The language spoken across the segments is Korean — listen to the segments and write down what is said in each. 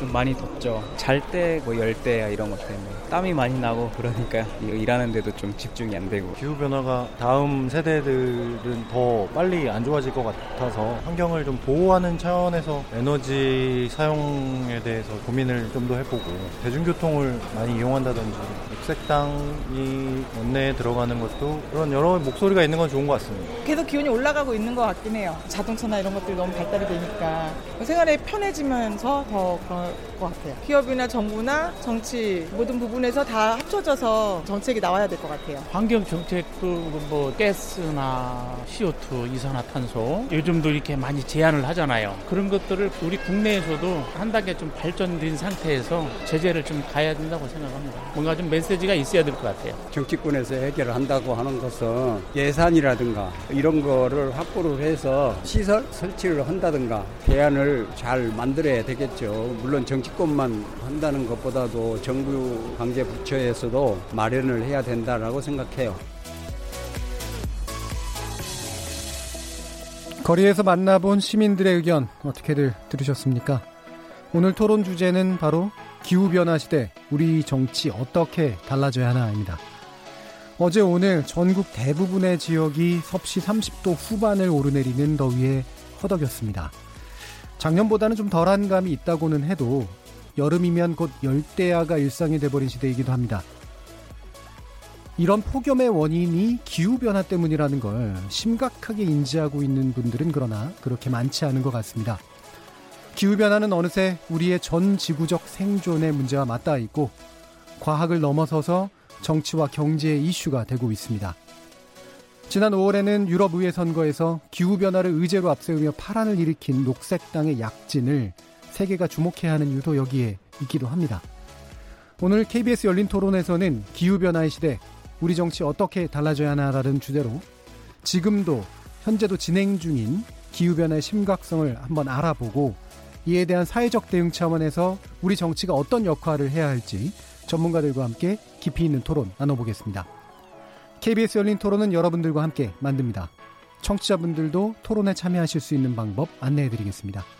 좀 많이 덥죠. 잘 때 뭐 열대야 이런 것 때문에 땀이 많이 나고 그러니까 일하는데도 좀 집중이 안 되고 기후 변화가 다음 세대들은 더 빨리 안 좋아질 것 같아서 환경을 좀 보호하는 차원에서 에너지 사용에 대해서 고민을 좀 더 해보고 대중교통을 많이 이용한다든지 녹색당이 원내에 들어가는 것도 그런 여러 목소리가 있는 건 좋은 것 같습니다. 계속 기온이 올라가고 있는 것 같긴 해요. 자동차나 이런 것들이 너무 발달이 되니까 생활이 편해지면서 더 그런 out. 것 같아요. 기업이나 정부나 정치 모든 부분에서 다 합쳐져서 정책이 나와야 될 것 같아요. 환경 정책도 뭐 가스나 CO2 이산화탄소 요즘도 이렇게 많이 제한을 하잖아요. 그런 것들을 우리 국내에서도 한 단계 좀 발전된 상태에서 제재를 좀 가야 된다고 생각합니다. 뭔가 좀 메시지가 있어야 될 것 같아요. 정치권에서 해결을 한다고 하는 것은 예산이라든가 이런 거를 확보를 해서 시설 설치를 한다든가 대안을 잘 만들어야 되겠죠. 물론 정치 권만 한다는 것보다도 정부 강제 부처에서도 마련을 해야 된다라고 생각해요. 거리에서 만나본 시민들의 의견 어떻게들 들으셨습니까? 오늘 토론 주제는 바로 기후변화 시대 우리 정치 어떻게 달라져야 하나입니다. 어제 오늘 전국 대부분의 지역이 섭씨 30도 후반을 오르내리는 더위에 허덕였습니다. 작년보다는 좀 덜한 감이 있다고는 해도 여름이면 곧 열대야가 일상이 돼버린 시대이기도 합니다. 이런 폭염의 원인이 기후변화 때문이라는 걸 심각하게 인지하고 있는 분들은 그러나 그렇게 많지 않은 것 같습니다. 기후변화는 어느새 우리의 전 지구적 생존의 문제와 맞닿아 있고 과학을 넘어서서 정치와 경제의 이슈가 되고 있습니다. 지난 5월에는 유럽 의회 선거에서 기후변화를 의제로 앞세우며 파란을 일으킨 녹색당의 약진을 세계가 주목해야 하는 이유도 여기에 있기도 합니다. 오늘 KBS 열린 토론에서는 기후변화의 시대, 우리 정치 어떻게 달라져야 하나라는 주제로 지금도 현재도 진행 중인 기후변화의 심각성을 한번 알아보고 이에 대한 사회적 대응 차원에서 우리 정치가 어떤 역할을 해야 할지 전문가들과 함께 깊이 있는 토론 나눠보겠습니다. KBS 열린 토론은 여러분들과 함께 만듭니다. 청취자분들도 토론에 참여하실 수 있는 방법 안내해드리겠습니다.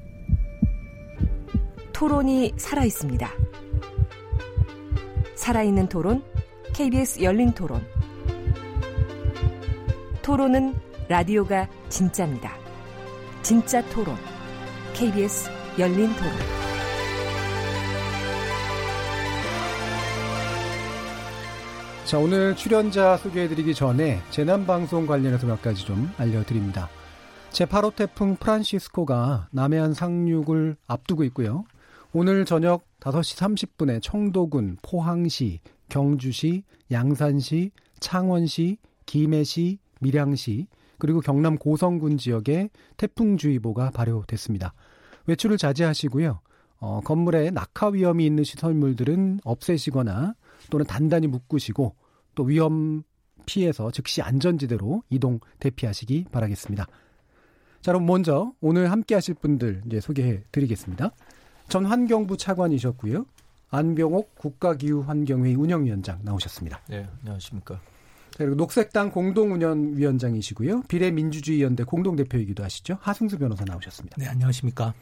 토론이 살아 있습니다. 살아있는 토론, KBS 열린 토론. 토론은 라디오가 진짜입니다. 진짜 토론, KBS 열린 토론. 자, 오늘 출연자 소개해드리기 전에 재난방송 관련해서 몇 가지 좀 알려드립니다. 제8호 태풍 프란시스코가 남해안 상륙을 앞두고 있고요. 오늘 저녁 5시 30분에 청도군, 포항시, 경주시, 양산시, 창원시, 김해시, 밀양시, 그리고 경남 고성군 지역에 태풍주의보가 발효됐습니다. 외출을 자제하시고요. 어, 건물에 낙하 위험이 있는 시설물들은 없애시거나 또는 단단히 묶으시고 또 위험 피해서 즉시 안전지대로 이동 대피하시기 바라겠습니다. 자, 그럼 먼저 오늘 함께 하실 분들 이제 소개해 드리겠습니다. 전 환경부 차관이셨고요. 안병옥 국가기후환경회의 운영위원장 나오셨습니다. 네, 안녕하십니까. 그리고 녹색당 공동운영위원장이시고요. 비례민주주의연대 공동대표이기도 하시죠. 하승수 변호사 나오셨습니다. 네, 안녕하십니까.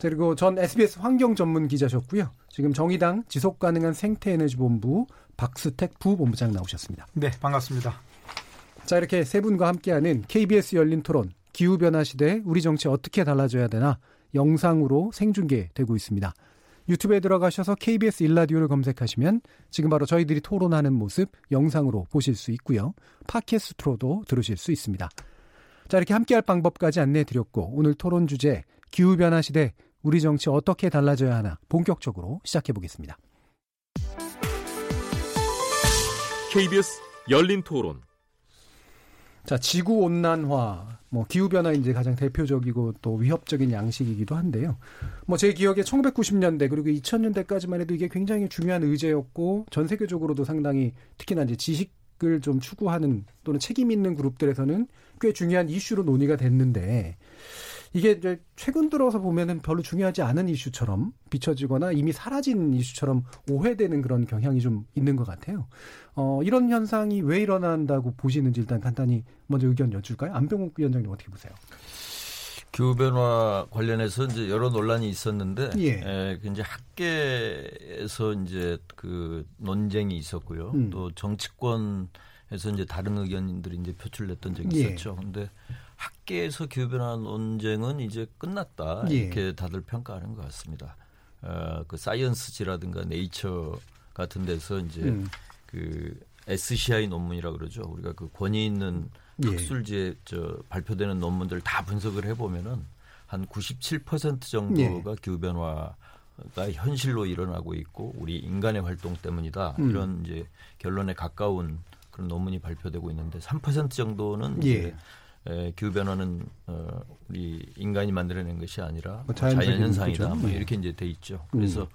그리고 전 SBS 환경 전문 기자셨고요. 지금 정의당 지속가능한 생태에너지본부 박수택 부본부장 나오셨습니다. 네, 반갑습니다. 자, 이렇게 세 분과 함께하는 KBS 열린 토론 기후변화 시대에 우리 정치 어떻게 달라져야 되나 영상으로 생중계되고 있습니다. 유튜브에 들어가셔서 KBS 일라디오를 검색하시면 지금 바로 저희들이 토론하는 모습 영상으로 보실 수 있고요. 팟캐스트로도 들으실 수 있습니다. 자, 이렇게 함께할 방법까지 안내해 드렸고 오늘 토론 주제 기후 변화 시대 우리 정치 어떻게 달라져야 하나 본격적으로 시작해 보겠습니다. KBS 열린 토론. 자, 지구 온난화, 뭐 기후 변화 이제 가장 대표적이고 또 위협적인 양식이기도 한데요. 뭐 제 기억에 1990년대 그리고 2000년대까지만 해도 이게 굉장히 중요한 의제였고 전 세계적으로도 상당히 특히나 이제 지식을 좀 추구하는 또는 책임 있는 그룹들에서는 꽤 중요한 이슈로 논의가 됐는데 이게 이제 최근 들어서 보면은 별로 중요하지 않은 이슈처럼 비춰지거나 이미 사라진 이슈처럼 오해되는 그런 경향이 좀 있는 것 같아요. 어, 이런 현상이 왜 일어난다고 보시는지 일단 간단히 먼저 의견 여쭐까요? 안병욱 위원장님 어떻게 보세요? 기후 변화 관련해서 이제 여러 논란이 있었는데, 예. 에, 그 이제 학계에서 이제 그 논쟁이 있었고요. 음. 또 정치권에서 이제 다른 의견들이 이제 표출됐던 적이 예. 있었죠. 근데 학계에서 기후 변화 논쟁은 이제 끝났다 예. 이렇게 다들 평가하는 것 같습니다. 어, 그 사이언스지라든가 네이처 같은 데서 이제 음. 그 SCI 논문이라 그러죠. 우리가 그 권위 있는 예. 학술지에 저 발표되는 논문들 다 분석을 해보면은 한 97% 예. 정도가 기후 변화 가 현실로 일어나고 있고 우리 인간의 활동 때문이다 음. 이런 이제 결론에 가까운 그런 논문이 발표되고 있는데 3% 정도는 예. 에, 기후 변화는 어, 우리 인간이 만들어낸 것이 아니라 뭐 자연 현상이다. 뭐 예. 이렇게 이제 돼 있죠. 음. 그래서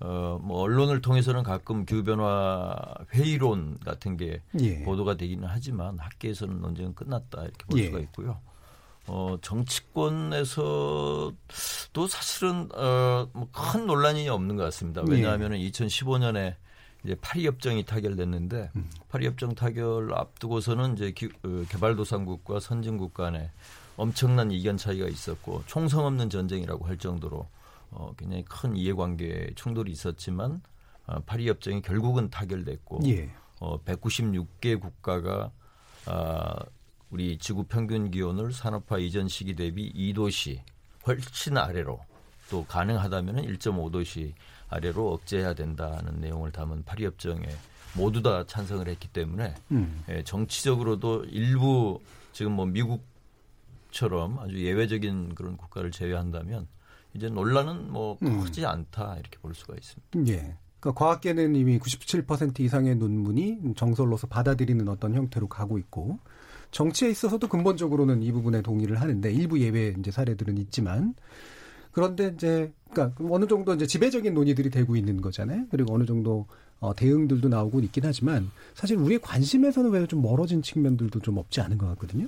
어, 뭐 언론을 통해서는 가끔 기후 변화 회의론 같은 게 예. 보도가 되기는 하지만 학계에서는 논쟁은 끝났다 이렇게 볼 예. 수가 있고요. 어, 정치권에서도 사실은 어, 뭐 큰 논란이 없는 것 같습니다. 예. 왜냐하면 2015년에 이제 파리 협정이 타결됐는데 음. 파리 협정 타결 앞두고서는 이제 기, 어, 개발도상국과 선진국 간에 엄청난 이견 차이가 있었고 총성 없는 전쟁이라고 할 정도로 어, 굉장히 큰 이해관계 충돌이 있었지만 어, 파리 협정이 결국은 타결됐고 예. 어, 196개 국가가 아, 우리 지구 평균 기온을 산업화 이전 시기 대비 2도씨 훨씬 아래로 또 가능하다면 1.5도씨 아래로 억제해야 된다는 내용을 담은 파리 협정에 모두 다 찬성을 했기 때문에 음. 예, 정치적으로도 일부 지금 뭐 미국처럼 아주 예외적인 그런 국가를 제외한다면 이제 논란은 뭐 음. 크지 않다 이렇게 볼 수가 있습니다. 예. 그러니까 과학계는 이미 97% 이상의 논문이 정설로서 받아들이는 어떤 형태로 가고 있고 정치에 있어서도 근본적으로는 이 부분에 동의를 하는데 일부 예외 이제 사례들은 있지만 그런데 이제 그러니까 어느 정도 이제 지배적인 논의들이 되고 있는 거잖아요. 그리고 어느 정도 어, 대응들도 나오고 있긴 하지만 사실 우리의 관심에서는 왜 좀 멀어진 측면들도 좀 없지 않은 것 같거든요.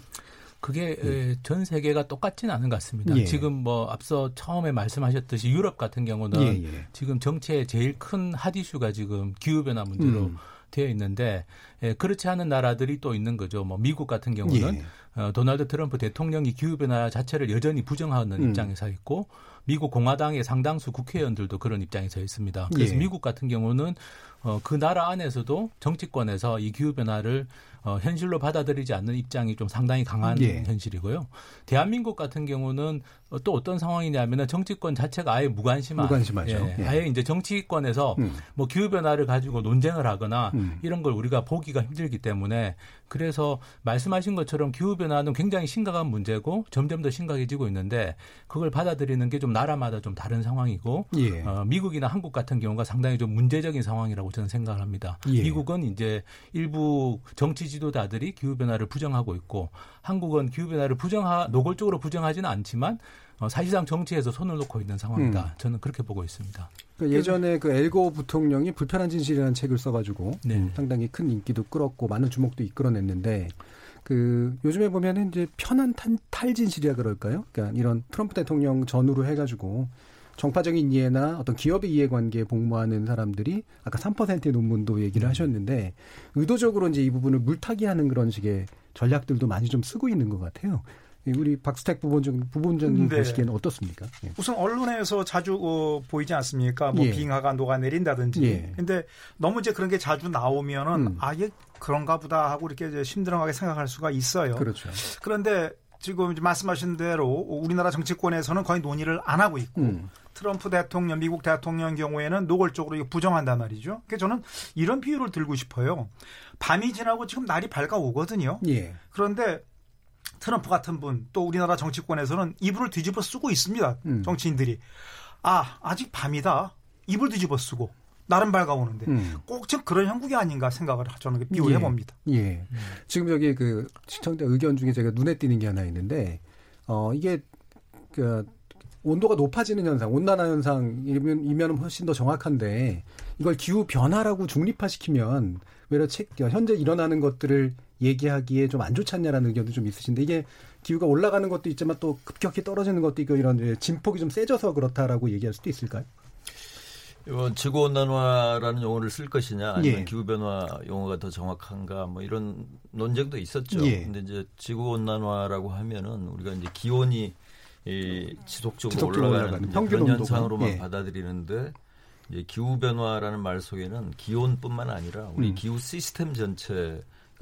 그게 에, 전 세계가 똑같지는 않은 것 같습니다. 예. 지금 뭐 앞서 처음에 말씀하셨듯이 유럽 같은 경우는 예, 예. 지금 정치의 제일 큰 핫 이슈가 지금 기후 변화 문제로 음. 되어 있는데 예, 그렇지 않은 나라들이 또 있는 거죠. 뭐 미국 같은 경우는 예. 어, 도널드 트럼프 대통령이 기후 변화 자체를 여전히 부정하는 음. 입장에 서 있고 미국 공화당의 상당수 국회의원들도 그런 입장에 서 있습니다. 그래서 예. 미국 같은 경우는 어, 그 나라 안에서도 정치권에서 이 기후 변화를 어, 현실로 받아들이지 않는 입장이 좀 상당히 강한 예. 현실이고요. 대한민국 같은 경우는 어, 또 어떤 상황이냐면은 정치권 자체가 아예 무관심한 무관심하죠. 예, 예. 아예 이제 정치권에서 음. 뭐 기후 변화를 가지고 논쟁을 하거나 음. 이런 걸 우리가 보기가 힘들기 때문에 그래서 말씀하신 것처럼 기후 변화는 굉장히 심각한 문제고 점점 더 심각해지고 있는데 그걸 받아들이는 게 좀 나라마다 좀 다른 상황이고 예. 어, 미국이나 한국 같은 경우가 상당히 좀 문제적인 상황이라고 저는 생각을 합니다. 예. 미국은 이제 일부 정치 지도자들이 기후 변화를 부정하고 있고 한국은 기후 변화를 부정하 노골적으로 부정하지는 않지만 어, 사실상 정치에서 손을 놓고 있는 상황이다. 음. 저는 그렇게 보고 있습니다. 그 예전에 그 엘고 부통령이 불편한 진실이라는 책을 써가지고 네. 음, 상당히 큰 인기도 끌었고 많은 주목도 이끌어냈는데 그 요즘에 보면은 이제 편한 탈, 탈진실이라 그럴까요? 그러니까 이런 트럼프 대통령 전후로 해가지고 정파적인 이해나 어떤 기업의 이해관계에 복무하는 사람들이 아까 3%의 논문도 얘기를 음. 하셨는데 의도적으로 이제 이 부분을 물타기하는 그런 식의 전략들도 많이 좀 쓰고 있는 것 같아요. 우리 박스택 부본장, 부본장님 네. 보시기에는 어떻습니까? 예. 우선 언론에서 자주 어, 보이지 않습니까? 뭐 예. 빙하가 녹아내린다든지. 예. 근데 너무 이제 그런 게 자주 나오면은 음. 아예 그런가 보다 하고 이렇게 이제 심드렁하게 생각할 수가 있어요. 그렇죠. 그런데 지금 이제 말씀하신 대로 우리나라 정치권에서는 거의 논의를 안 하고 있고 음. 트럼프 대통령, 미국 대통령 경우에는 노골적으로 부정한단 말이죠. 그래서 저는 이런 비유를 들고 싶어요. 밤이 지나고 지금 날이 밝아오거든요. 예. 그런데 트럼프 같은 분 또 우리나라 정치권에서는 이불을 뒤집어 쓰고 있습니다. 음. 정치인들이 아 아직 밤이다 이불 뒤집어 쓰고 나름 밝아오는데 음. 꼭 지금 그런 형국이 아닌가 생각을 저는 비유해 예. 봅니다. 예. 지금 여기 그 시청자 의견 중에 제가 눈에 띄는 게 하나 있는데 어 이게 그 온도가 높아지는 현상, 온난화 현상이면 이면 훨씬 더 정확한데 이걸 기후 변화라고 중립화시키면 외려 책 현재 일어나는 것들을 얘기하기에 좀 안 좋지 않냐라는 의견도 좀 있으신데 이게 기후가 올라가는 것도 있지만 또 급격히 떨어지는 것도 있고 이런 진폭이 좀 세져서 그렇다라고 얘기할 수도 있을까요? 이건 지구 온난화라는 용어를 쓸 것이냐 아니면 예. 기후 변화 용어가 더 정확한가 뭐 이런 논쟁도 있었죠. 예. 근데 이제 지구 온난화라고 하면은 우리가 이제 기온이 이 지속적으로, 지속적으로 올라가는 평균. 현상으로만 예. 받아들이는데 이제 기후 변화라는 말 속에는 기온뿐만 아니라 우리 음. 기후 시스템 전체가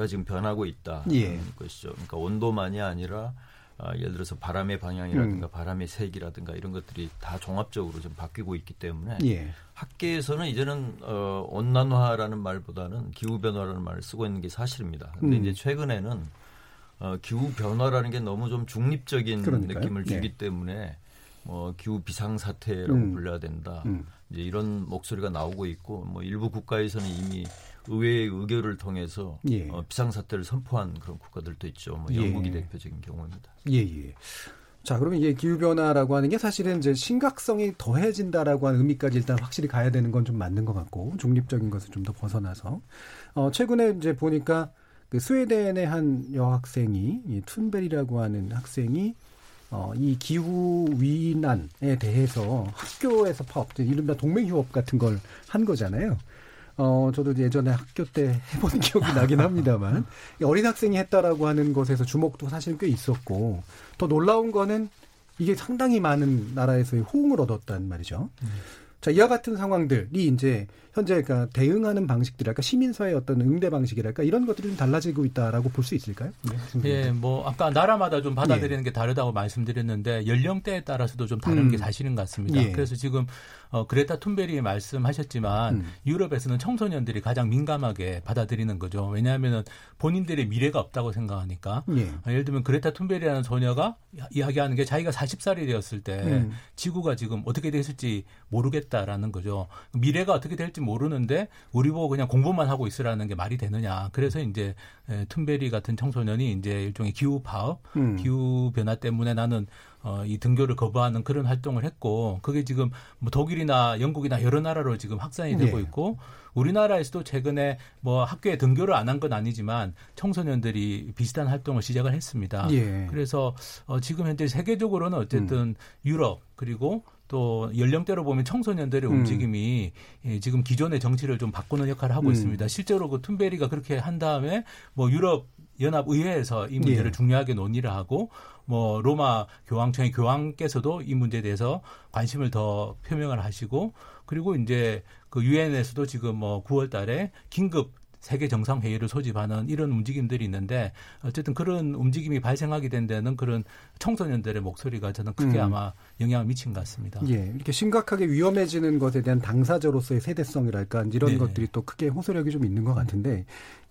지금 변하고 있다 예. 는 것이죠. 그러니까 온도만이 아니라 아, 예를 들어서 바람의 방향이라든가 음. 바람의 색이라든가 이런 것들이 다 종합적으로 좀 바뀌고 있기 때문에 예. 학계에서는 이제는 어, 온난화라는 말보다는 기후 변화라는 말을 쓰고 있는 게 사실입니다. 근데 음. 이제 최근에는 어, 기후 변화라는 게 너무 좀 중립적인 그러니까요. 느낌을 주기 예. 때문에 뭐 기후 비상 사태라고 음. 불러야 된다. 음. 이제 이런 목소리가 나오고 있고 뭐 일부 국가에서는 이미 의회의 의결을 통해서 예. 어, 비상 사태를 선포한 그런 국가들도 있죠. 뭐 예. 영국이 대표적인 경우입니다. 예, 예. 자, 그러면 이게 기후변화라고 하는 게 사실은 이제 심각성이 더해진다라고 하는 의미까지 일단 확실히 가야 되는 건 좀 맞는 것 같고, 중립적인 것을 좀 더 벗어나서. 어, 최근에 이제 보니까 그 스웨덴의 한 여학생이, 이 툰베리라고 하는 학생이 어, 이 기후 위난에 대해서 학교에서 파업, 이른바 동맹휴업 같은 걸 한 거잖아요. 어, 저도 예전에 학교 때 해본 기억이 나긴 합니다만, 이 어린 학생이 했다라고 하는 것에서 주목도 사실 꽤 있었고, 더 놀라운 거는 이게 상당히 많은 나라에서의 호응을 얻었단 말이죠. 자, 이와 같은 상황들이 이제 현재 그러니까 대응하는 방식들이랄까 시민사회의 어떤 응대 방식이랄까 이런 것들이 좀 달라지고 있다라고 볼 수 있을까요? 네, 예, 뭐 아까 나라마다 좀 받아들이는 게 다르다고 말씀드렸는데 연령대에 따라서도 좀 다른 음. 게 사실인 것 같습니다. 예. 그래서 지금 어, 그레타 툰베리 말씀하셨지만 음. 유럽에서는 청소년들이 가장 민감하게 받아들이는 거죠. 왜냐하면은 본인들의 미래가 없다고 생각하니까. 예. 어, 예를 들면 그레타 툰베리라는 소녀가 이야기하는 게 자기가 40살이 되었을 때 음. 지구가 지금 어떻게 됐을지 모르겠다라는 거죠. 미래가 어떻게 될지 모르는데 우리 보고 그냥 공부만 하고 있으라는 게 말이 되느냐. 그래서 이제 에, 툰베리 같은 청소년이 이제 일종의 기후 파업, 음. 기후 변화 때문에 나는 어, 이 등교를 거부하는 그런 활동을 했고 그게 지금 뭐 독일이나 영국이나 여러 나라로 지금 확산이 되고 예. 있고 우리나라에서도 최근에 뭐 학교에 등교를 안 한 건 아니지만 청소년들이 비슷한 활동을 시작을 했습니다. 예. 그래서 어, 지금 현재 세계적으로는 어쨌든 유럽 그리고 또 연령대로 보면 청소년들의 음. 움직임이 예, 지금 기존의 정치를 좀 바꾸는 역할을 하고 음. 있습니다. 실제로 그 툰베리가 그렇게 한 다음에 뭐 유럽 연합 의회에서 이 문제를 예. 중요하게 논의를 하고 뭐 로마 교황청의 교황께서도 이 문제에 대해서 관심을 더 표명을 하시고 그리고 이제 그 유엔에서도 지금 뭐 9월 달에 긴급 세계 정상 회의를 소집하는 이런 움직임들이 있는데 어쨌든 그런 움직임이 발생하게 된 데는 그런 청소년들의 목소리가 저는 크게 음. 아마 영향을 미친 것 같습니다. 예, 이렇게 심각하게 위험해지는 것에 대한 당사자로서의 세대성이랄까 이런 네. 것들이 또 크게 호소력이 좀 있는 것 같은데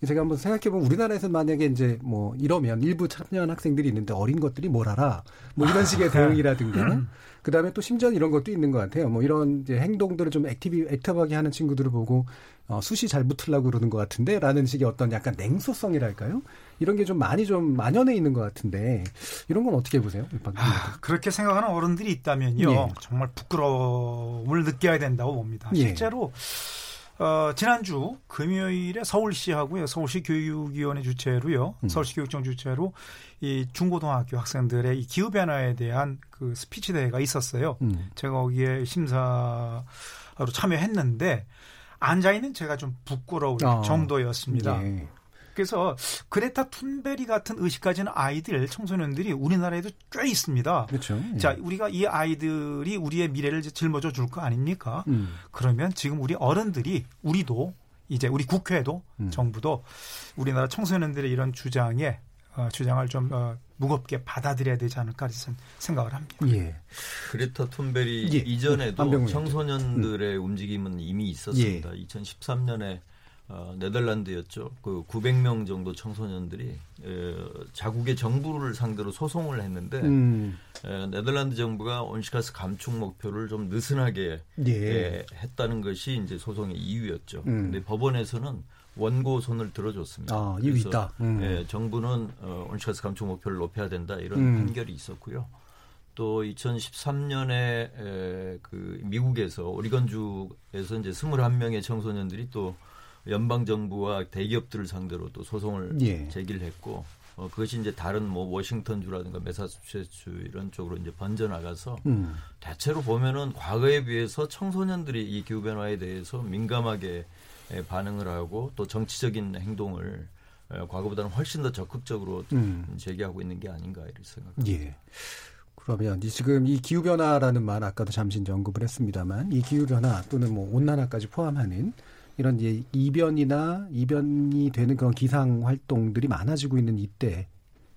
제가 한번 생각해보면 우리나라에서 만약에 이제 뭐 이러면 일부 참여한 학생들이 있는데 어린 것들이 뭘 알아 뭐 이런 식의 대응이라든가 그 다음에 또 심지어 이런 것도 있는 것 같아요. 뭐 이런 이제 행동들을 좀 액티비 액티브하게 하는 친구들을 보고 어, 숱이 잘 붙으려고 그러는 것 같은데 라는 식의 어떤 약간 냉소성이랄까요? 이런 게 좀 많이 좀 만연해 있는 것 같은데 이런 건 어떻게 보세요? 아, 그렇게 생각하는 어른들이 있다면요. 예. 정말 부끄러움을 느껴야 된다고 봅니다. 예. 실제로 어, 지난주 금요일에 서울시하고요. 서울시 교육위원회 주최로요. 음. 서울시 교육청 주최로 이 중고등학교 학생들의 이 기후 변화에 대한 그 스피치 대회가 있었어요. 음. 제가 거기에 심사로 참여했는데 앉아 있는 제가 좀 부끄러울 아, 정도였습니다. 예. 그래서 그레타 툰베리 같은 의식 가진 아이들, 청소년들이 우리나라에도 꽤 있습니다. 그렇죠. 예. 자, 우리가 이 아이들이 우리의 미래를 짊어져 줄 거 아닙니까? 음. 그러면 지금 우리 어른들이 우리도 이제 우리 국회도 음. 정부도 우리나라 청소년들의 이런 주장에 어, 주장을 좀 어, 무겁게 받아들여야 되지 않을까 생각을 합니다. 예. 그레타 툰베리 예. 이전에도 안병훈 청소년들의 움직임은 이미 있었습니다. 2013년에 어, 네덜란드였죠. 그 900명 정도 청소년들이 에, 자국의 정부를 상대로 소송을 했는데 음. 에, 네덜란드 정부가 온실가스 감축 목표를 좀 느슨하게 예. 에, 했다는 것이 이제 소송의 이유였죠. 음. 근데 법원에서는 원고 손을 들어줬습니다. 아, 이유 있다. 음. 예, 정부는 어, 온실가스 감축 목표를 높여야 된다 이런 음. 판결이 있었고요. 또 2013년에 에, 그 미국에서 오리건주에서 이제 21명의 청소년들이 또 연방 정부와 대기업들을 상대로 또 소송을 예. 제기를 했고 어, 그것이 이제 다른 뭐 워싱턴 주라든가 메사추세츠 이런 쪽으로 이제 번져 나가서 음. 대체로 보면은 과거에 비해서 청소년들이 이 기후 변화에 대해서 민감하게 에, 반응을 하고 또 정치적인 행동을 에, 과거보다는 훨씬 더 적극적으로 음. 제기하고 있는 게 아닌가 이렇게 생각합니다. 예. 그러면 이 지금 이 기후 변화라는 말 아까도 잠시 언급을 했습니다만 이 기후 변화 또는 뭐 온난화까지 포함하는 이런 이제 이변이나 이변이 되는 그런 기상 활동들이 많아지고 있는 이때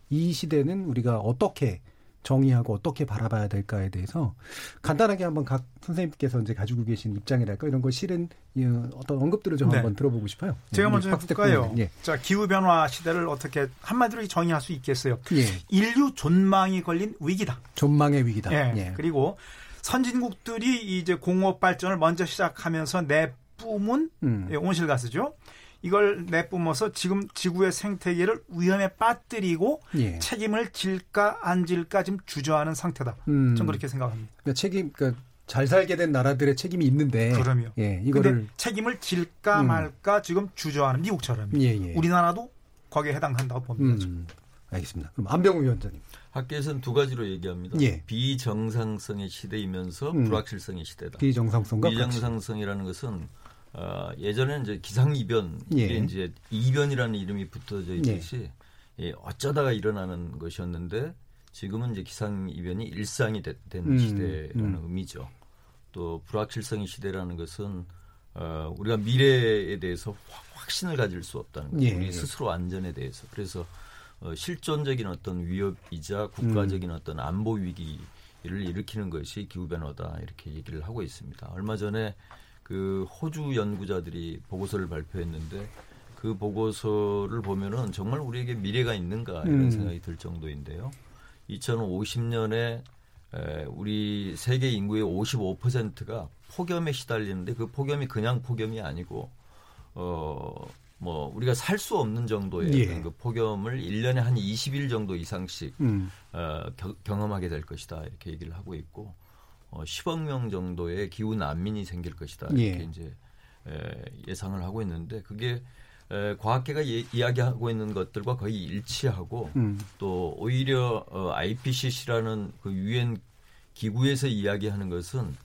이 시대는 우리가 어떻게 정의하고 어떻게 바라봐야 될까에 대해서 간단하게 한번 각 선생님께서 이제 가지고 계신 입장이랄까 이런 걸 실은 이 어떤 언급들을 좀 네. 한번 들어보고 싶어요. 제가 네, 먼저 박수택 해볼까요? 예. 자, 기후 변화 시대를 어떻게 한마디로 정의할 수 있겠어요? 예. 인류 존망이 걸린 위기다. 존망의 위기다. 예. 예. 그리고 선진국들이 이제 공업 발전을 먼저 시작하면서 내 뿜은 음. 예, 온실 가스죠. 이걸 내뿜어서 지금 지구의 생태계를 위험에 빠뜨리고 예. 책임을 질까 안 질까 지금 주저하는 상태다. 음. 전 그렇게 생각합니다. 그러니까 책임, 그러니까 잘 살게 된 나라들의 책임이 있는데. 그럼요. 예, 이거를. 책임을 질까 음. 말까 지금 주저하는 미국처럼 예, 예. 우리나라도 거기에 해당한다고 봅니다. 음, 알겠습니다. 그럼 안병우 위원장님. 학계에서는 두 가지로 얘기합니다. 예. 비정상성의 시대이면서 음. 불확실성의 시대다. 비정상성과 비정상성이라는 것은 어, 예전에는 이제 기상 이변 예. 이게 이제 이변이라는 이름이 붙어져 있듯이 예, 어쩌다가 일어나는 것이었는데 지금은 이제 기상 이변이 일상이 되- 된 음, 시대라는 음. 의미죠. 또 불확실성의 시대라는 것은 어, 우리가 미래에 대해서 확- 확신을 가질 수 없다는. 예. 우리 스스로 안전에 대해서. 그래서 어, 실존적인 어떤 위협이자 국가적인 음. 어떤 안보 위기를 일으키는 것이 기후 변화다 이렇게 얘기를 하고 있습니다. 얼마 전에 그 호주 연구자들이 보고서를 발표했는데 그 보고서를 보면은 정말 우리에게 미래가 있는가 이런 음. 생각이 들 정도인데요. 2050년에 우리 세계 인구의 55%가 폭염에 시달리는데 그 폭염이 그냥 폭염이 아니고 어 뭐 우리가 살 수 없는 정도의 예. 그 폭염을 1년에 한 20일 정도 이상씩 음. 어, 겨- 경험하게 될 것이다 이렇게 얘기를 하고 있고 어, 10억 명 정도의 기후 난민이 생길 것이다 이렇게 예. 이제 에, 예상을 하고 있는데 그게 에, 과학계가 예- 이야기하고 있는 것들과 거의 일치하고 음. 또 오히려 어, IPCC라는 그 유엔 기구에서 이야기하는 것은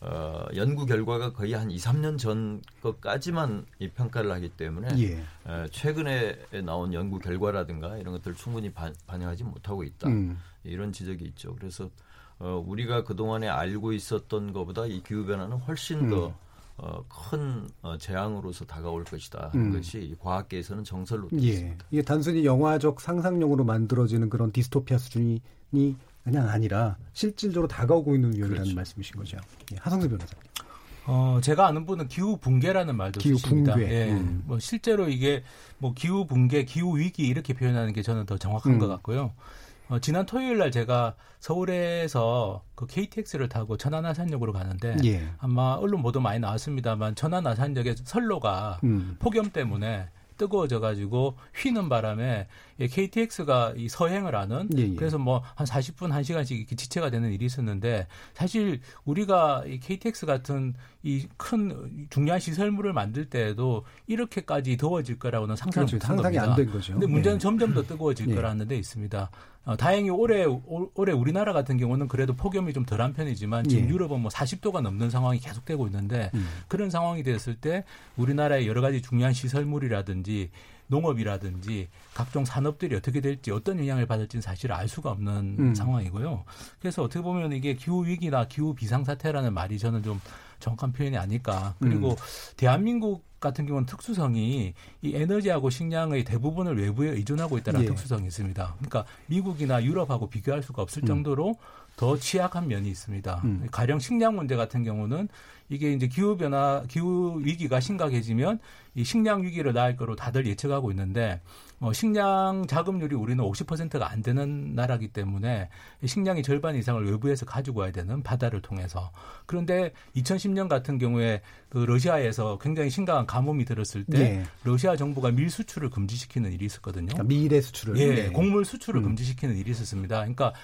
어, 연구 결과가 거의 한 2, 3년 전 것까지만 이 평가를 하기 때문에 예. 에, 최근에 나온 연구 결과라든가 이런 것들을 충분히 반, 반영하지 못하고 있다. 음. 이런 지적이 있죠. 그래서 어, 우리가 그동안에 알고 있었던 것보다 이 기후변화는 훨씬 음. 더 어, 큰 어, 재앙으로서 다가올 것이다 하는 음. 것이 이 과학계에서는 정설로 예. 있습니다. 이게 단순히 영화적 상상력으로 만들어지는 그런 디스토피아 수준이 그냥 아니라 실질적으로 다가오고 있는 위험이라는 그렇죠. 말씀이신 거죠. 예. 하성수 변호사님. 어, 제가 아는 분은 기후 붕괴라는 말도 기후 쓰십니다. 붕괴. 예. 음. 뭐 실제로 이게 뭐 기후 붕괴, 기후 위기 이렇게 표현하는 게 저는 더 정확한 음. 것 같고요. 어, 지난 토요일 날 제가 서울에서 그 KTX를 타고 천안 아산역으로 가는데 예. 아마 언론 보도 많이 나왔습니다만 천안 아산역의 선로가 음. 폭염 때문에 뜨거워져 가지고 휘는 바람에 이 KTX가 이 서행을 하는 예, 예. 그래서 뭐 한 40분 1시간씩 이렇게 지체가 되는 일이 있었는데 사실 우리가 이 KTX 같은 이 큰 중요한 시설물을 만들 때에도 이렇게까지 더워질 거라고는 상상을 그렇죠. 못한 상상이 겁니다. 안된 거죠. 근데 문제는 예. 점점 더 뜨거워질 예. 거라는 데 있습니다. 어, 다행히 올해 올- 올해 우리나라 같은 경우는 그래도 폭염이 좀 덜한 편이지만 지금 예. 유럽은 뭐 40도가 넘는 상황이 계속되고 있는데 음. 그런 상황이 됐을 때 우리나라의 여러 가지 중요한 시설물이라든지 농업이라든지 각종 산업들이 어떻게 될지 어떤 영향을 받을지는 사실 알 수가 없는 음. 상황이고요. 그래서 어떻게 보면 이게 기후 위기나 기후 비상 사태라는 말이 저는 좀 정확한 표현이 아닐까. 그리고 음. 대한민국 같은 경우는 특수성이 이 에너지하고 식량의 대부분을 외부에 의존하고 있다는 예. 특수성이 있습니다. 그러니까 미국이나 유럽하고 비교할 수가 없을 음. 정도로 더 취약한 면이 있습니다. 음. 가령 식량 문제 같은 경우는 이게 이제 기후 변화, 기후 위기가 심각해지면 이 식량 위기를 낳을 거로 다들 예측하고 있는데 어, 식량 자급률이 우리는 50%가 안 되는 나라기 때문에 식량의 절반 이상을 외부에서 가지고 와야 되는 바다를 통해서 그런데 2010년 같은 경우에 그 러시아에서 굉장히 심각한 가뭄이 들었을 때 예. 러시아 정부가 밀 수출을 금지시키는 일이 있었거든요. 그러니까 밀의 수출을 예, 네. 곡물 수출을 음. 금지시키는 일이 있었습니다. 그러니까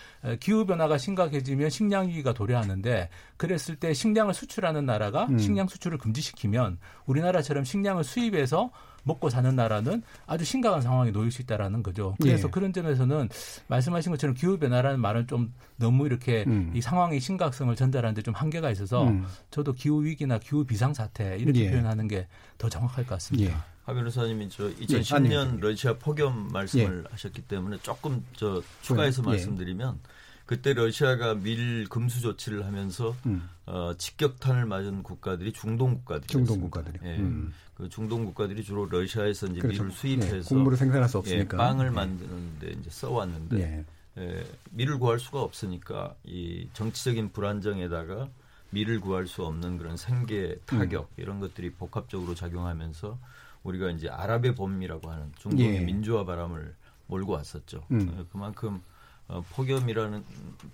기후 변화가 심각해지면 식량 위기가 도래하는데 그랬을 때 식량을 수출하는 나라가 음. 식량 수출을 금지시키면 우리나라처럼 식량을 수입해서 먹고 사는 나라는 아주 심각한 상황에 놓일 수 있다라는 거죠. 그래서 예. 그런 점에서는 말씀하신 것처럼 기후 변화라는 말은 좀 너무 이렇게 음. 이 상황의 심각성을 전달하는데 좀 한계가 있어서 음. 저도 기후 위기나 기후 비상 사태 이렇게 예. 표현하는 게 더 정확할 것 같습니다. 예. 하 변호사님이 저 예, 2010년 아니요. 러시아 폭염 말씀을 하셨기 때문에 조금 저 추가해서 예. 말씀드리면 그때 러시아가 밀 금수 조치를 하면서 음. 어, 직격탄을 맞은 국가들이 중동 국가들이었습니다. 중동 국가들이. 예. 음. 그 중동 국가들이 주로 러시아에서 이제 그렇죠. 밀을 수입해서 예, 곡물을 생산할 수 예, 없으니까. 빵을 예. 만드는데 이제 써왔는데 예. 예, 밀을 구할 수가 없으니까 이 정치적인 불안정에다가 밀을 구할 수 없는 그런 생계 타격 음. 이런 것들이 복합적으로 작용하면서 우리가 이제 아랍의 봄이라고 하는 중동의 예. 민주화 바람을 몰고 왔었죠. 음. 어, 그만큼 어, 폭염이라는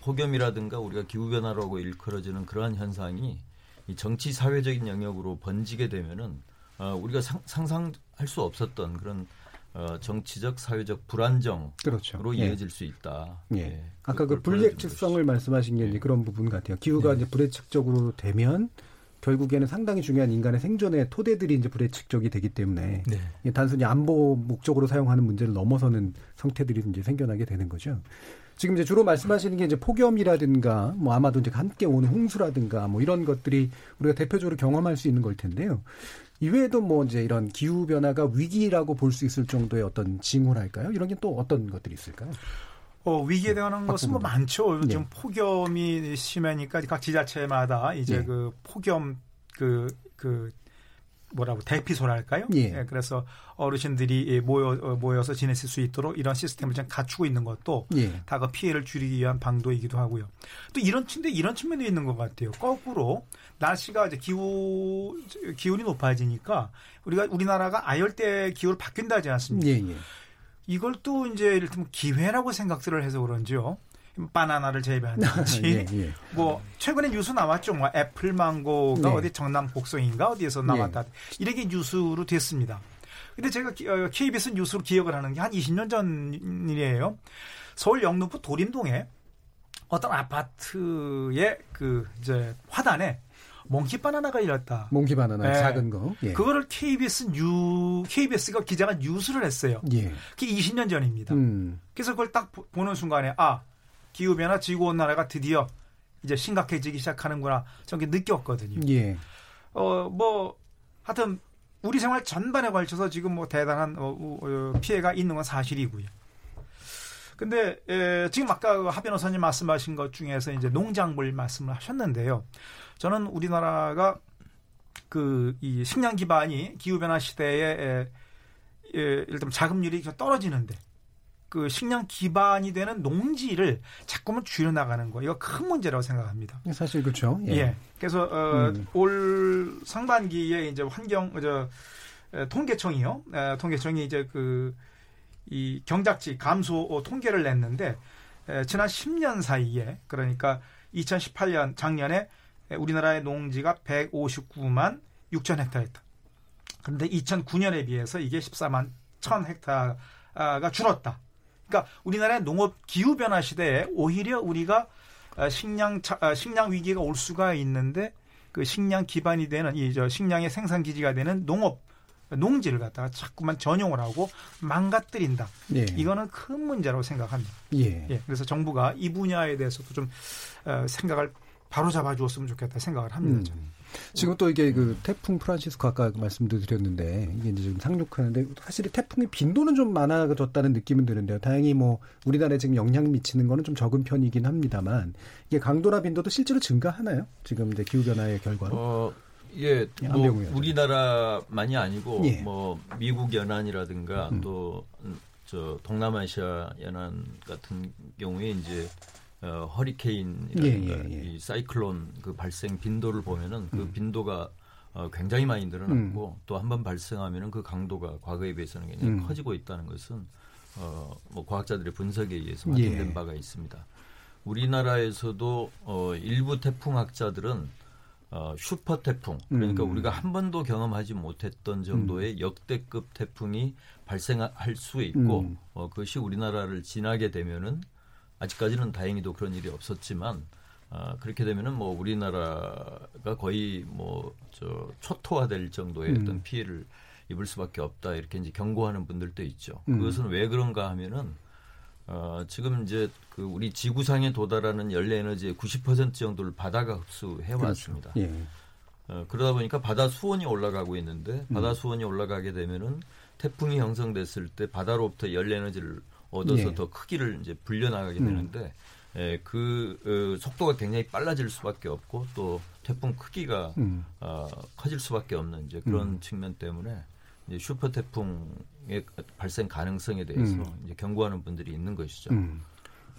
폭염이라든가 우리가 기후 변화라고 일컬어지는 그러한 현상이 이 정치 사회적인 영역으로 번지게 되면은 어, 우리가 상, 상상할 수 없었던 그런 어, 정치적 사회적 불안정으로 그렇죠. 예. 이어질 수 있다. 예. 예. 아까 그 그걸 보여주는 불예측성을 말씀하신 게 이제 예. 그런 부분 같아요. 기후가 이제 불예측적으로 되면 결국에는 상당히 중요한 인간의 생존의 토대들이 이제 불예측적이 되기 때문에 네. 단순히 안보 목적으로 사용하는 문제를 넘어서는 형태들이 이제 생겨나게 되는 거죠. 지금 이제 주로 말씀하시는 게 이제 폭염이라든가 뭐 아마도 이제 함께 오는 홍수라든가 뭐 이런 것들이 우리가 대표적으로 경험할 수 있는 걸 텐데요. 이외에도 뭐 이제 이런 기후 변화가 위기라고 볼 수 있을 정도의 어떤 징후랄까요? 이런 게 또 어떤 것들이 있을까요? 어, 위기에 대한 것은 뭐 많죠. 네. 지금 폭염이 심하니까 각 지자체마다 이제 네. 그 폭염 그, 그, 뭐라고 대피소랄까요? 예. 그래서 어르신들이 모여 어, 모여서 지냈을 수 있도록 이런 시스템을 좀 갖추고 있는 것도 예. 다그 피해를 줄이기 위한 방도이기도 하고요. 또 이런 근데 이런 측면도 있는 것 같아요. 거꾸로 날씨가 이제 기후 기온이 높아지니까 우리가 우리나라가 아열대 기후로 바뀐다지 않습니까? 예, 예. 이걸 또 이제 이를테면 기회라고 생각들을 해서 그런지요. 바나나를 재배한다든지 예, 예. 뭐 최근에 뉴스 나왔죠. 뭐 애플 망고가 네. 어디 정남 곡성인가 어디에서 나왔다. 이렇게 뉴스로 됐습니다. 근데 제가 기- 어, KBS 뉴스로 기억을 하는 게 한 20년 전 일이에요. 서울 영등포 도림동에 어떤 아파트의 그 이제 화단에 몽키 바나나가 열었다. 몽키 바나나 예. 작은 거. 예. 그거를 KBS 뉴 KBS가 기자가 뉴스를 했어요. 예. 그게 20년 전입니다. 음. 그래서 그걸 딱 보- 보는 순간에 아 기후 변화 지구 온난화가 드디어 이제 심각해지기 시작하는구나 저게 느꼈거든요. 예. 어 뭐 하여튼 우리 생활 전반에 걸쳐서 지금 뭐 대단한 어, 어, 피해가 있는 건 사실이고요. 근데 에, 지금 아까 그하 변호사님 말씀하신 것 중에서 이제 농작물 말씀을 하셨는데요. 저는 우리나라가 그 이 식량 기반이 기후 변화 시대에 에, 에, 예를 들면 자급률이 떨어지는데 그 식량 기반이 되는 농지를 자꾸만 줄여나가는 거 이거 큰 문제라고 생각합니다. 사실 그렇죠. 예. 예. 그래서 어, 음. 올 상반기에 이제 환경 어, 저 에, 통계청이요. 에, 통계청이 이제 그 이 경작지 감소 어, 통계를 냈는데 에, 지난 10년 사이에 그러니까 2018년 작년에 에, 우리나라의 농지가 159만 6천 헥타였다. 그런데 2009년에 비해서 이게 14만 1천 헥타 가 줄었다. 그러니까 우리나라의 농업 기후 변화 시대에 오히려 우리가 아, 식량 차- 아, 식량 위기가 올 수가 있는데 그 식량 기반이 되는 이 저 식량의 생산 기지가 되는 농업 농지를 갖다가 자꾸만 전용을 하고 망가뜨린다. 예. 이거는 큰 문제라고 생각합니다. 예. 예, 그래서 정부가 이 분야에 대해서도 좀 어, 생각을 바로 잡아 주었으면 좋겠다 생각을 합니다. 저는. 음. 지금 또 이게 그 태풍 프란시스코 아까 말씀도 드렸는데 이게 이제 좀 상륙하는데 사실 이 태풍의 빈도는 좀 많아졌다는 느낌은 드는데요. 다행히 뭐 우리나라에 지금 영향 미치는 거는 좀 적은 편이긴 합니다만 이게 강도나 빈도도 실제로 증가하나요? 지금 이제 기후 변화의 결과로? 어, 예, 예, 뭐. 우리나라만이 아니고 예. 뭐 미국 연안이라든가 음. 또저 동남아시아 연안 같은 경우에 이제 어, 허리케인이라든가 예, 예, 예. 이 사이클론 그 발생 빈도를 보면은 그 음. 빈도가 어, 굉장히 많이 늘어났고 또한 번 발생하면은 그 강도가 과거에 비해서는 굉장히 음. 커지고 있다는 것은 어, 뭐 과학자들의 분석에 의해서 예. 확인된 바가 있습니다. 우리나라에서도 어, 일부 태풍학자들은 어, 슈퍼 태풍 그러니까 음. 우리가 한 번도 경험하지 못했던 정도의 역대급 태풍이 발생할 수 있고 음. 어, 그것이 우리나라를 지나게 되면은 아직까지는 다행히도 그런 일이 없었지만 아, 그렇게 되면은 뭐 우리나라가 거의 뭐 저 초토화될 정도의 음. 어떤 피해를 입을 수밖에 없다 이렇게 이제 경고하는 분들도 있죠. 음. 그것은 왜 그런가 하면은 어, 지금 이제 그 우리 지구상에 도달하는 연료 에너지의 90% 정도를 바다가 흡수해 왔습니다. 그렇죠. 예. 어, 그러다 보니까 바다 수온이 올라가고 있는데 음. 바다 수온이 올라가게 되면은 태풍이 형성됐을 때 바다로부터 연료 에너지를 얻어서 예. 더 크기를 이제 불려나가게 음. 되는데 에, 그 어, 속도가 굉장히 빨라질 수밖에 없고 또 태풍 크기가 음. 어, 커질 수밖에 없는 이제 그런 음. 측면 때문에 이제 슈퍼 태풍의 발생 가능성에 대해서 음. 이제 경고하는 분들이 있는 것이죠. 음.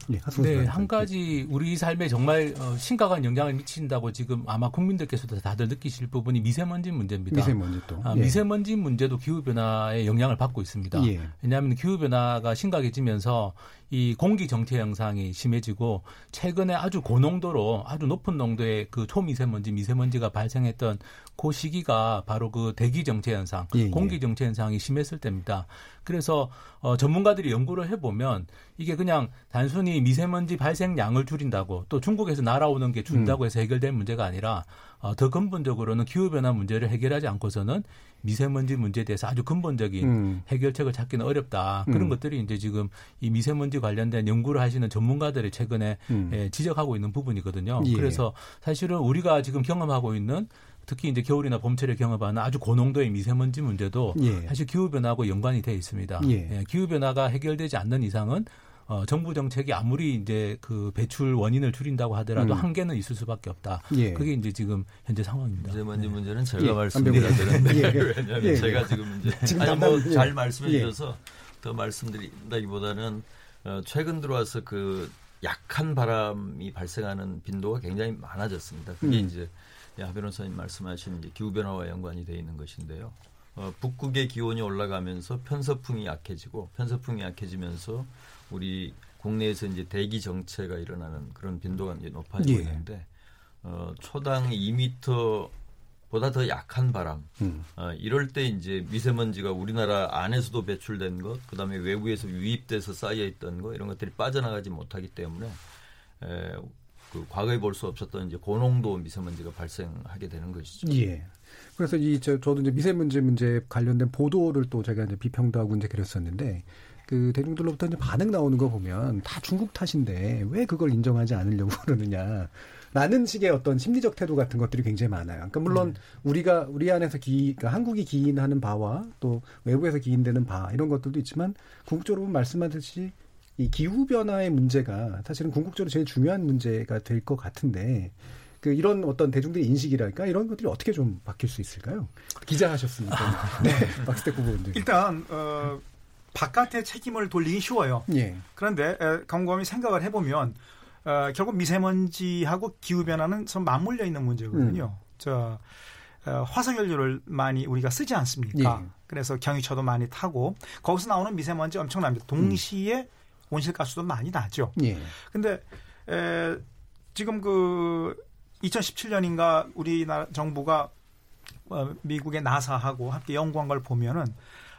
예, 네, 선생님. 한 가지 우리 삶에 정말 어, 심각한 영향을 미친다고 지금 아마 국민들께서도 다들 느끼실 부분이 미세먼지 문제입니다. 미세먼지 또. 아, 예. 미세먼지 문제도 기후 변화의 영향을 받고 있습니다. 예. 왜냐하면 기후 변화가 심각해지면서 이 공기 정체 현상이 심해지고 최근에 아주 고농도로 아주 높은 농도의 그 초미세먼지 미세먼지가 발생했던 그 시기가 바로 그 대기 정체 현상, 예, 예. 공기 정체 현상이 심했을 때입니다. 그래서 어, 전문가들이 연구를 해보면 이게 그냥 단순히 미세먼지 발생량을 줄인다고 또 중국에서 날아오는 게 줄다고 해서 해결될 문제가 아니라 어, 더 근본적으로는 기후 변화 문제를 해결하지 않고서는 미세먼지 문제에 대해서 아주 근본적인 음. 해결책을 찾기는 어렵다. 그런 음. 것들이 이제 지금 이 미세먼지 관련된 연구를 하시는 전문가들이 최근에 음. 예, 지적하고 있는 부분이거든요. 예. 그래서 사실은 우리가 지금 경험하고 있는 특히 이제 겨울이나 봄철에 경험하는 아주 고농도의 미세먼지 문제도 예. 사실 기후 변화하고 연관이 돼 있습니다. 예. 기후 변화가 해결되지 않는 이상은 어, 정부 정책이 아무리 이제 그 배출 원인을 줄인다고 하더라도 음. 한계는 있을 수밖에 없다. 예. 그게 이제 지금 현재 상황입니다. 미세먼지 네. 문제는 제가 예, 말씀드려야 되는데 예. 왜냐하면 예. 제가 지금 이제 지금 아니 담당- 뭐잘 예. 말씀해 예. 주셔서 더 말씀드린다기보다는 어, 최근 들어와서 그 약한 바람이 발생하는 빈도가 굉장히 많아졌습니다. 그게 음. 이제 야 변호사님 말씀하신 이제 기후 변화와 연관이 돼 있는 것인데요. 어, 북극의 기온이 올라가면서 편서풍이 약해지고 편서풍이 약해지면서 우리 국내에서 이제 대기 정체가 일어나는 그런 빈도가 이제 높아지고 예. 있는데 어, 초당 2미터 보다 더 약한 바람. 음. 어, 이럴 때 이제 미세먼지가 우리나라 안에서도 배출된 것, 그 다음에 외부에서 유입돼서 쌓여 있던 것 이런 것들이 빠져나가지 못하기 때문에 에, 그 과거에 볼 수 없었던 이제 고농도 미세먼지가 발생하게 되는 것이죠. 예. 그래서 이 저, 저도 이제 미세먼지 문제 관련된 보도를 또 제가 이제 비평도 하고 이제 그랬었는데 그 대중들로부터 이제 반응 나오는 거 보면 다 중국 탓인데 왜 그걸 인정하지 않으려고 그러느냐. 라는 식의 어떤 심리적 태도 같은 것들이 굉장히 많아요. 그러니까 물론 우리가 우리 안에서 기, 그러니까 한국이 기인하는 바와 또 외부에서 기인되는 바 이런 것들도 있지만 궁극적으로 말씀하듯이 이 기후 변화의 문제가 사실은 궁극적으로 제일 중요한 문제가 될 것 같은데 그 이런 어떤 대중들의 인식이랄까 이런 것들이 어떻게 좀 바뀔 수 있을까요? 기자 하셨으니까. 네, 박스텍 후보분들. 일단 어, 바깥에 책임을 돌리기 쉬워요. 예. 그런데 에, 곰곰이 생각을 해보면 어, 결국 미세먼지하고 기후 변화는 좀 맞물려 있는 문제거든요. 음. 저 어, 화석연료를 많이 우리가 쓰지 않습니까? 예. 그래서 경유차도 많이 타고 거기서 나오는 미세먼지 엄청납니다. 동시에 온실가스도 많이 나죠. 예. 근데 에, 지금 그 2017년인가 우리나라 정부가 어, 미국의 나사하고 함께 연구한 걸 보면은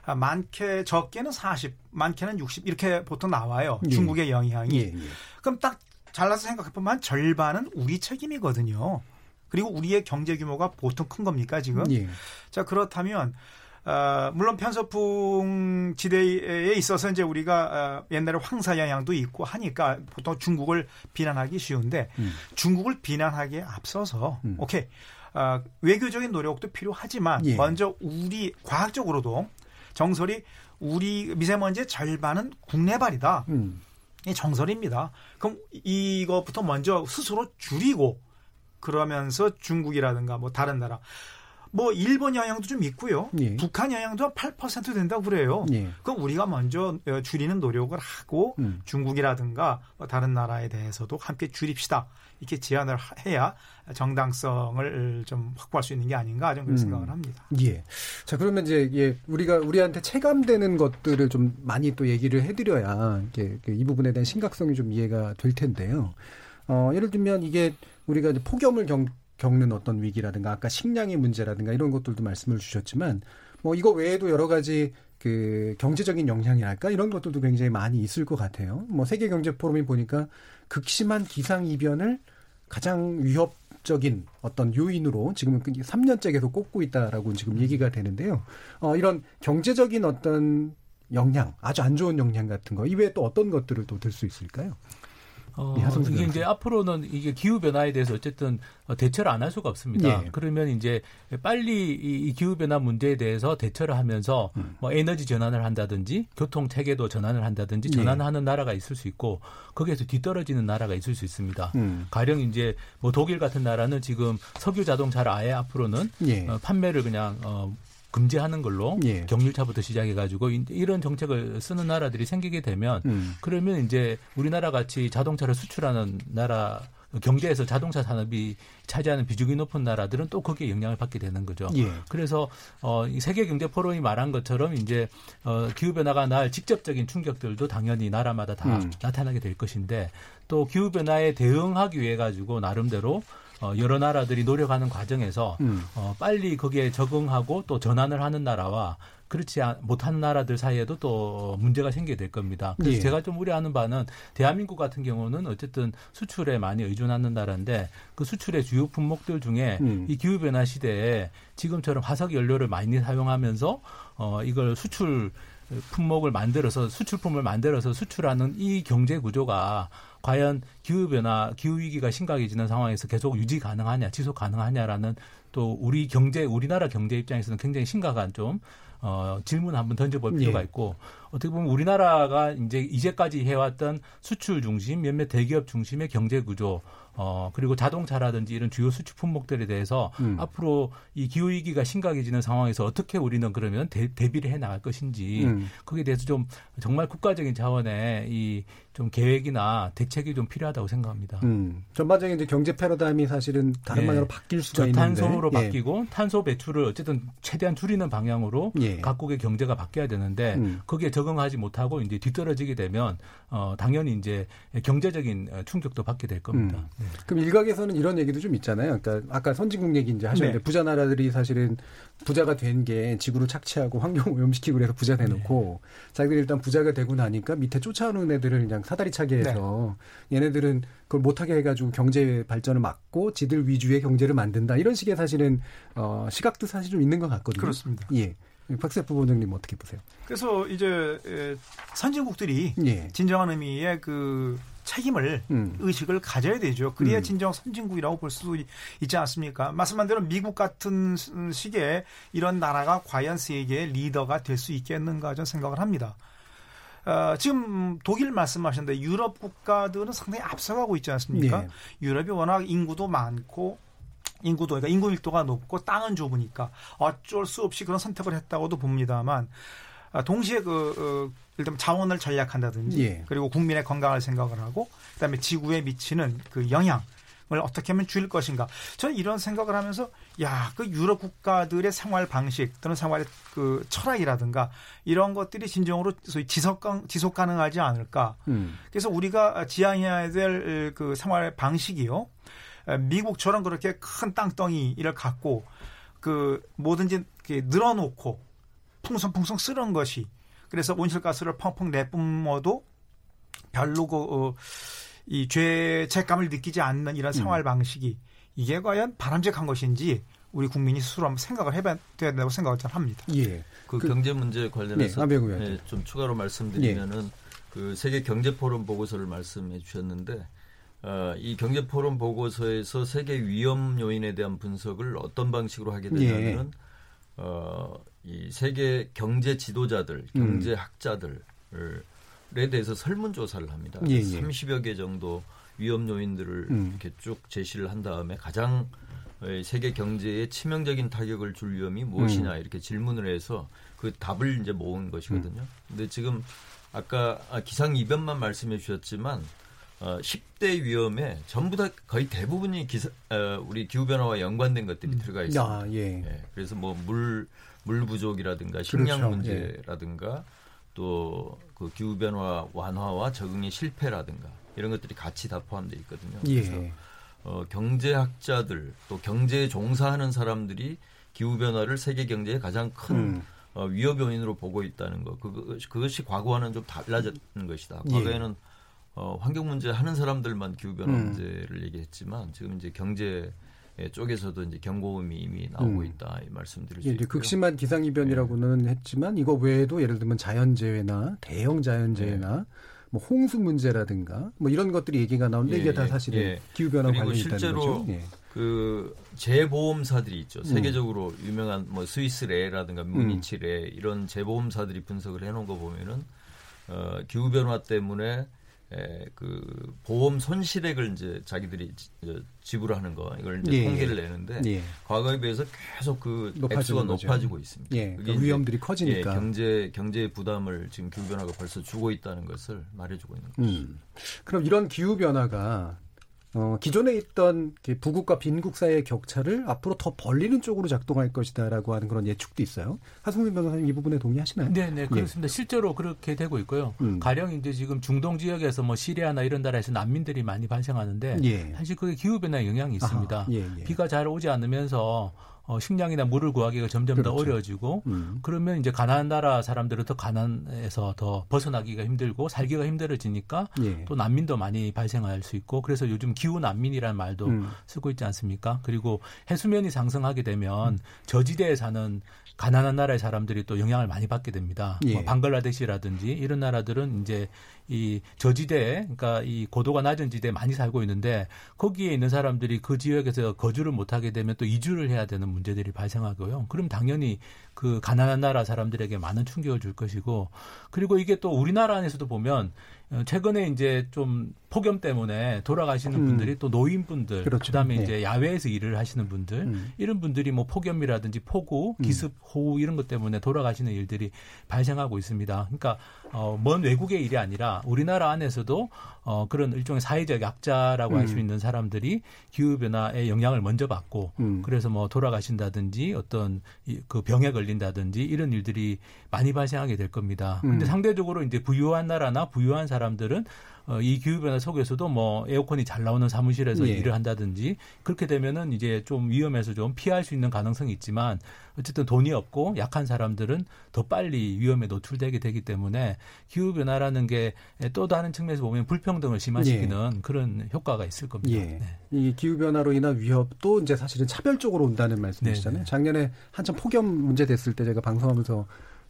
아, 많게 적게는 40, 많게는 60 이렇게 보통 나와요. 예. 중국의 영향이. 예. 예. 그럼 딱 잘라서 생각해 보면 한 절반은 우리 책임이거든요. 그리고 우리의 경제 규모가 보통 큰 겁니까 지금? 예. 자 그렇다면 어, 물론 편서풍 지대에 있어서 이제 우리가 어, 옛날에 황사 영향도 있고 하니까 보통 중국을 비난하기 쉬운데 음. 중국을 비난하기에 앞서서 음. 오케이 어, 외교적인 노력도 필요하지만 예. 먼저 우리 과학적으로도 정설이 우리 미세먼지의 절반은 국내발이다. 음. 이 정설입니다. 그럼 이것부터 먼저 스스로 줄이고 그러면서 중국이라든가 뭐 다른 나라 뭐 일본 영향도 좀 있고요. 예. 북한 영향도 한 8% 된다고 그래요. 예. 그럼 우리가 먼저 어, 줄이는 노력을 하고 음. 중국이라든가 뭐 다른 나라에 대해서도 함께 줄입시다. 이렇게 제안을 하- 해야 정당성을 좀 확보할 수 있는 게 아닌가 저는 그런 음. 생각을 합니다. 예. 자, 그러면 이제 예, 우리가 우리한테 체감되는 것들을 좀 많이 또 얘기를 해드려야 이게 그이 부분에 대한 심각성이 좀 이해가 될 텐데요. 어, 예를 들면 이게 우리가 이제 폭염을 겪, 겪는 어떤 위기라든가 아까 식량의 문제라든가 이런 것들도 말씀을 주셨지만 뭐 이거 외에도 여러 가지 그 경제적인 영향이랄까 이런 것들도 굉장히 많이 있을 것 같아요. 뭐 세계 경제 포럼이 보니까 극심한 기상 이변을 가장 위협적인 어떤 요인으로 지금은 3년째 계속 꼽고 있다라고 지금 얘기가 되는데요. 어, 이런 경제적인 어떤 영향, 아주 안 좋은 영향 같은 거 이외에 또 어떤 것들을 또 들 수 있을까요? 어, 예, 이게. 이제 앞으로는 이게 기후 변화에 대해서 어쨌든 어, 대처를 안 할 수가 없습니다. 예. 그러면 이제 빨리 이, 이 기후 변화 문제에 대해서 대처를 하면서 음. 뭐 에너지 전환을 한다든지 교통 체계도 전환을 한다든지 예. 전환하는 나라가 있을 수 있고 거기에서 뒤떨어지는 나라가 있을 수 있습니다. 음. 가령 이제 뭐 독일 같은 나라는 지금 석유 자동차를 아예 앞으로는 예. 어, 판매를 그냥 어, 금지하는 걸로 예. 경유차부터 시작해가지고 이- 이런 정책을 쓰는 나라들이 생기게 되면 음. 그러면 이제 우리나라 같이 자동차를 수출하는 나라 경제에서 자동차 산업이 차지하는 비중이 높은 나라들은 또 거기에 영향을 받게 되는 거죠. 예. 그래서 어, 이 세계 경제 포럼이 말한 것처럼 이제 어, 기후 변화가 날 직접적인 충격들도 당연히 나라마다 다 음. 나타나게 될 것인데 또 기후 변화에 대응하기 위해 가지고 나름대로 어, 여러 나라들이 노력하는 과정에서 음. 어, 빨리 거기에 적응하고 또 전환을 하는 나라와 그렇지 아- 못하는 나라들 사이에도 또 문제가 생기게 될 겁니다. 그래서 예. 제가 좀 우려하는 바는 대한민국 같은 경우는 어쨌든 수출에 많이 의존하는 나라인데 그 수출의 주요 품목들 중에 음. 이 기후 변화 시대에 지금처럼 화석 연료를 많이 사용하면서 어 이걸 수출 품목을 만들어서 수출품을 만들어서 수출하는 이 경제 구조가 과연 기후 변화, 기후 위기가 심각해지는 상황에서 계속 유지 가능하냐, 지속 가능하냐라는 또 우리 경제, 우리나라 경제 입장에서는 굉장히 심각한 좀 어, 질문 한번 던져볼 필요가 예. 있고 어떻게 보면 우리나라가 이제 이제까지 해왔던 수출 중심 몇몇 대기업 중심의 경제 구조 어 그리고 자동차라든지 이런 주요 수출 품목들에 대해서 음. 앞으로 이 기후 위기가 심각해지는 상황에서 어떻게 우리는 그러면 대, 대비를 해 나갈 것인지 음. 거기에 대해서 좀 정말 국가적인 차원의 이 좀 계획이나 대책이 좀 필요하다고 생각합니다. 음. 전반적인 이제 경제 패러다임이 사실은 다른 예. 방향으로 바뀔 수가 있는데 저탄소로 예. 바뀌고 탄소 배출을 어쨌든 최대한 줄이는 방향으로 예. 각국의 경제가 바뀌어야 되는데 음. 거기에 적응하지 못하고 이제 뒤떨어지게 되면 어 당연히 이제 경제적인 어, 충격도 받게 될 겁니다. 음. 네. 그럼 일각에서는 이런 얘기도 좀 있잖아요. 그러니까 아까 선진국 얘기 이제 하셨는데 네. 부자 나라들이 사실은 부자가 된 게 지구를 착취하고 환경 오염시키고 그래서 부자 돼놓고 자기들이 일단 부자가 되고 나니까 밑에 쫓아오는 애들을 그냥 사다리 차게 해서 얘네들은 그걸 못하게 해가지고 경제 발전을 막고 지들 위주의 경제를 만든다 이런 식의 사실은 어, 시각도 사실 좀 있는 것 같거든요. 그렇습니다. 예. 박세 부원장님 어떻게 보세요? 그래서 이제 에, 선진국들이 예. 진정한 의미의 그 책임을 음. 의식을 가져야 되죠. 그래야 음. 진정 선진국이라고 볼수 있지 않습니까? 말씀한 대로 미국 같은 시기에 이런 나라가 과연 세계의 리더가 될 수 있겠는가 저는 생각을 합니다. 어, 지금 독일 말씀하셨는데 유럽 국가들은 상당히 앞서가고 있지 않습니까? 예. 유럽이 워낙 인구도 많고 인구도 그러니까 인구 밀도가 높고 땅은 좁으니까 어쩔 수 없이 그런 선택을 했다고도 봅니다만 아, 동시에 그 어, 일단 자원을 전략한다든지 예. 그리고 국민의 건강을 생각을 하고 그다음에 지구에 미치는 그 영향 을 어떻게 하면 줄일 것인가 저는 이런 생각을 하면서 야 그 유럽 국가들의 생활 방식 또는 생활의 그 철학이라든가 이런 것들이 진정으로 소위 지속 가- 지속 가능하지 않을까 음. 그래서 우리가 지향해야 될 그 생활 방식이요. 에, 미국처럼 그렇게 큰 땅덩이를 갖고 그 뭐든지 늘어놓고 풍성풍성 쓰는 것이 그래서 온실가스를 펑펑 내뿜어도 별로 그, 어, 이 죄책감을 느끼지 않는 이런 생활 방식이 이게 과연 바람직한 것인지 우리 국민이 스스로 한번 생각을 해봐야 된다고 생각을 잘 합니다. 예. 그, 그- 경제 문제 관련해서 네. 네, 좀 추가로 말씀드리면은 그 세계 경제 포럼 보고서를 말씀해 주셨는데 어, 이 경제 포럼 보고서에서 세계 위험 요인에 대한 분석을 어떤 방식으로 하게 되냐면은 어, 이 세계 경제 지도자들, 음. 경제 학자들에 대해서 설문 조사를 합니다. 예, 예. 30여 개 정도 위험 요인들을 음. 이렇게 쭉 제시를 한 다음에 가장 세계 경제에 치명적인 타격을 줄 위험이 무엇이냐 이렇게 질문을 해서 그 답을 이제 모은 것이거든요. 근데 지금 아까 기상 이변만 말씀해 주셨지만 어, 10대 위험에 전부 다 거의 대부분이 기사, 어, 우리 기후 변화와 연관된 것들이 들어가 있습니다. 아, 예. 예, 그래서 뭐 물 물 부족이라든가 식량 그렇죠. 문제라든가 또 그 기후 변화 완화와 적응의 실패라든가 이런 것들이 같이 다 포함되어 있거든요. 그래서 예. 어, 경제학자들 또 경제에 종사하는 사람들이 기후 변화를 세계 경제의 가장 큰 음. 어, 위협 요인으로 보고 있다는 것. 그것이, 그것이 과거와는 좀 달라졌는 것이다. 예. 과거에는 어, 환경 문제 하는 사람들만 기후 변화 음. 문제를 얘기했지만 지금 이제 경제 쪽에서도 이제 경고음이 이미 나오고 음. 있다 이 말씀드릴 수 예, 있고요. 극심한 기상이변이라고는 네. 했지만 이거 외에도 예를 들면 자연재해나 대형 자연재해나 네. 뭐 홍수 문제라든가 뭐 이런 것들이 얘기가 나오는데 예, 이게 다 예, 사실은 예. 기후 변화 그리고 관련이 있다는 실제로 거죠. 예. 그 재보험사들이 음. 있죠. 세계적으로 유명한 뭐 스위스레라든가 무니치레 이런 재보험사들이 분석을 해놓은 거 보면은 어, 기후 변화 때문에 에, 그 보험 손실액을 이제 자기들이 지, 지불하는 거 이걸 이제 예, 통계를 예. 내는데 예. 과거에 비해서 계속 그 액수가 거죠. 높아지고 있습니다. 예, 그 위험들이 커지니까. 예, 경제 경제 부담을 지금 기후 변화가 벌써 주고 있다는 것을 말해주고 있는 거죠. 음. 그럼 이런 기후 변화가 어, 기존에 있던 부국과 빈국 사이의 격차를 앞으로 더 벌리는 쪽으로 작동할 것이다라고 하는 그런 예측도 있어요. 하승민 변호사님 이 부분에 동의하시나요? 네, 네, 그렇습니다. 실제로 그렇게 되고 있고요. 예. 음. 가령 이제 지금 중동 지역에서 뭐 시리아나 이런 나라에서 난민들이 많이 발생하는데 예. 사실 그게 기후 변화에 영향이 있습니다. 예, 예. 비가 잘 오지 않으면서 어, 식량이나 물을 구하기가 점점 더 그렇죠. 어려워지고 음. 그러면 이제 가난한 나라 사람들은 더 가난해서 더 벗어나기가 힘들고 살기가 힘들어지니까 예. 또 난민도 많이 발생할 수 있고 그래서 요즘 기후 난민이라는 말도 음. 쓰고 있지 않습니까? 그리고 해수면이 상승하게 되면 저지대에 사는 가난한 나라의 사람들이 또 영향을 많이 받게 됩니다. 예. 뭐 방글라데시라든지 이런 나라들은 이제 이 저지대, 그러니까 이 고도가 낮은 지대에 많이 살고 있는데 거기에 있는 사람들이 그 지역에서 거주를 못하게 되면 또 이주를 해야 되는 문제들이 발생하고요. 그럼 당연히 그 가난한 나라 사람들에게 많은 충격을 줄 것이고 그리고 이게 또 우리나라 안에서도 보면 어, 최근에 이제 좀 폭염 때문에 돌아가시는 음. 분들이 또 노인분들, 그렇죠. 그다음에 예. 이제 야외에서 일을 하시는 분들, 음. 이런 분들이 뭐 폭염이라든지 폭우, 기습, 호우 이런 것 때문에 돌아가시는 일들이 발생하고 있습니다. 그러니까 어, 먼 외국의 일이 아니라 우리나라 안에서도 어, 그런 일종의 사회적 약자라고 할수 음. 있는 사람들이 기후 변화의 영향을 먼저 받고 음. 그래서 뭐 돌아가신다든지 어떤 이- 그 병에 걸린다든지 이런 일들이 많이 발생하게 될 겁니다. 음. 근데 상대적으로 이제 부유한 나라나 부유한 사람들은 어, 이 기후 변화 속에서도 뭐 에어컨이 잘 나오는 사무실에서 예. 일을 한다든지 그렇게 되면은 이제 좀 위험해서 좀 피할 수 있는 가능성이 있지만 어쨌든 돈이 없고 약한 사람들은 더 빨리 위험에 노출되게 되기 때문에 기후 변화라는 게 또 다른 측면에서 보면 불평등을 심화시키는 그런 효과가 있을 겁니다. 예. 네. 이 기후 변화로 인한 위협도 이제 사실은 차별적으로 온다는 말씀이시잖아요. 네네. 작년에 한참 폭염 문제 됐을 때 제가 방송하면서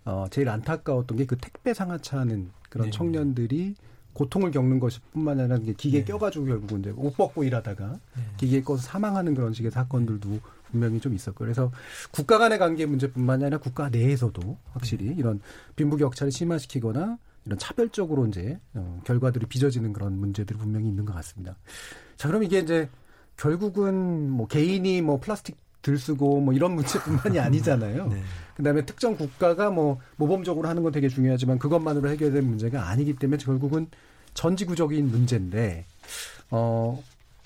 어, 제일 안타까웠던 게 그 택배 상하차하는 그런 네. 청년들이 고통을 겪는 것뿐만 아니라 기계에 네. 껴가지고 결국은 이제 옷 벗고 일하다가 네. 기계에 꺼서 사망하는 그런 식의 사건들도 분명히 좀 있었고 그래서 국가 간의 관계 문제뿐만 아니라 국가 내에서도 확실히 네. 이런 빈부격차를 심화시키거나 이런 차별적으로 이제 어, 결과들이 빚어지는 그런 문제들이 분명히 있는 것 같습니다. 자 그럼 이게 이제 결국은 뭐 개인이 뭐 플라스틱 들 쓰고 뭐 이런 문제뿐만이 아니잖아요. 네. 그다음에 특정 국가가 뭐 모범적으로 하는 건 되게 중요하지만 그것만으로 해결될 문제가 아니기 때문에 결국은 전지구적인 문제인데 어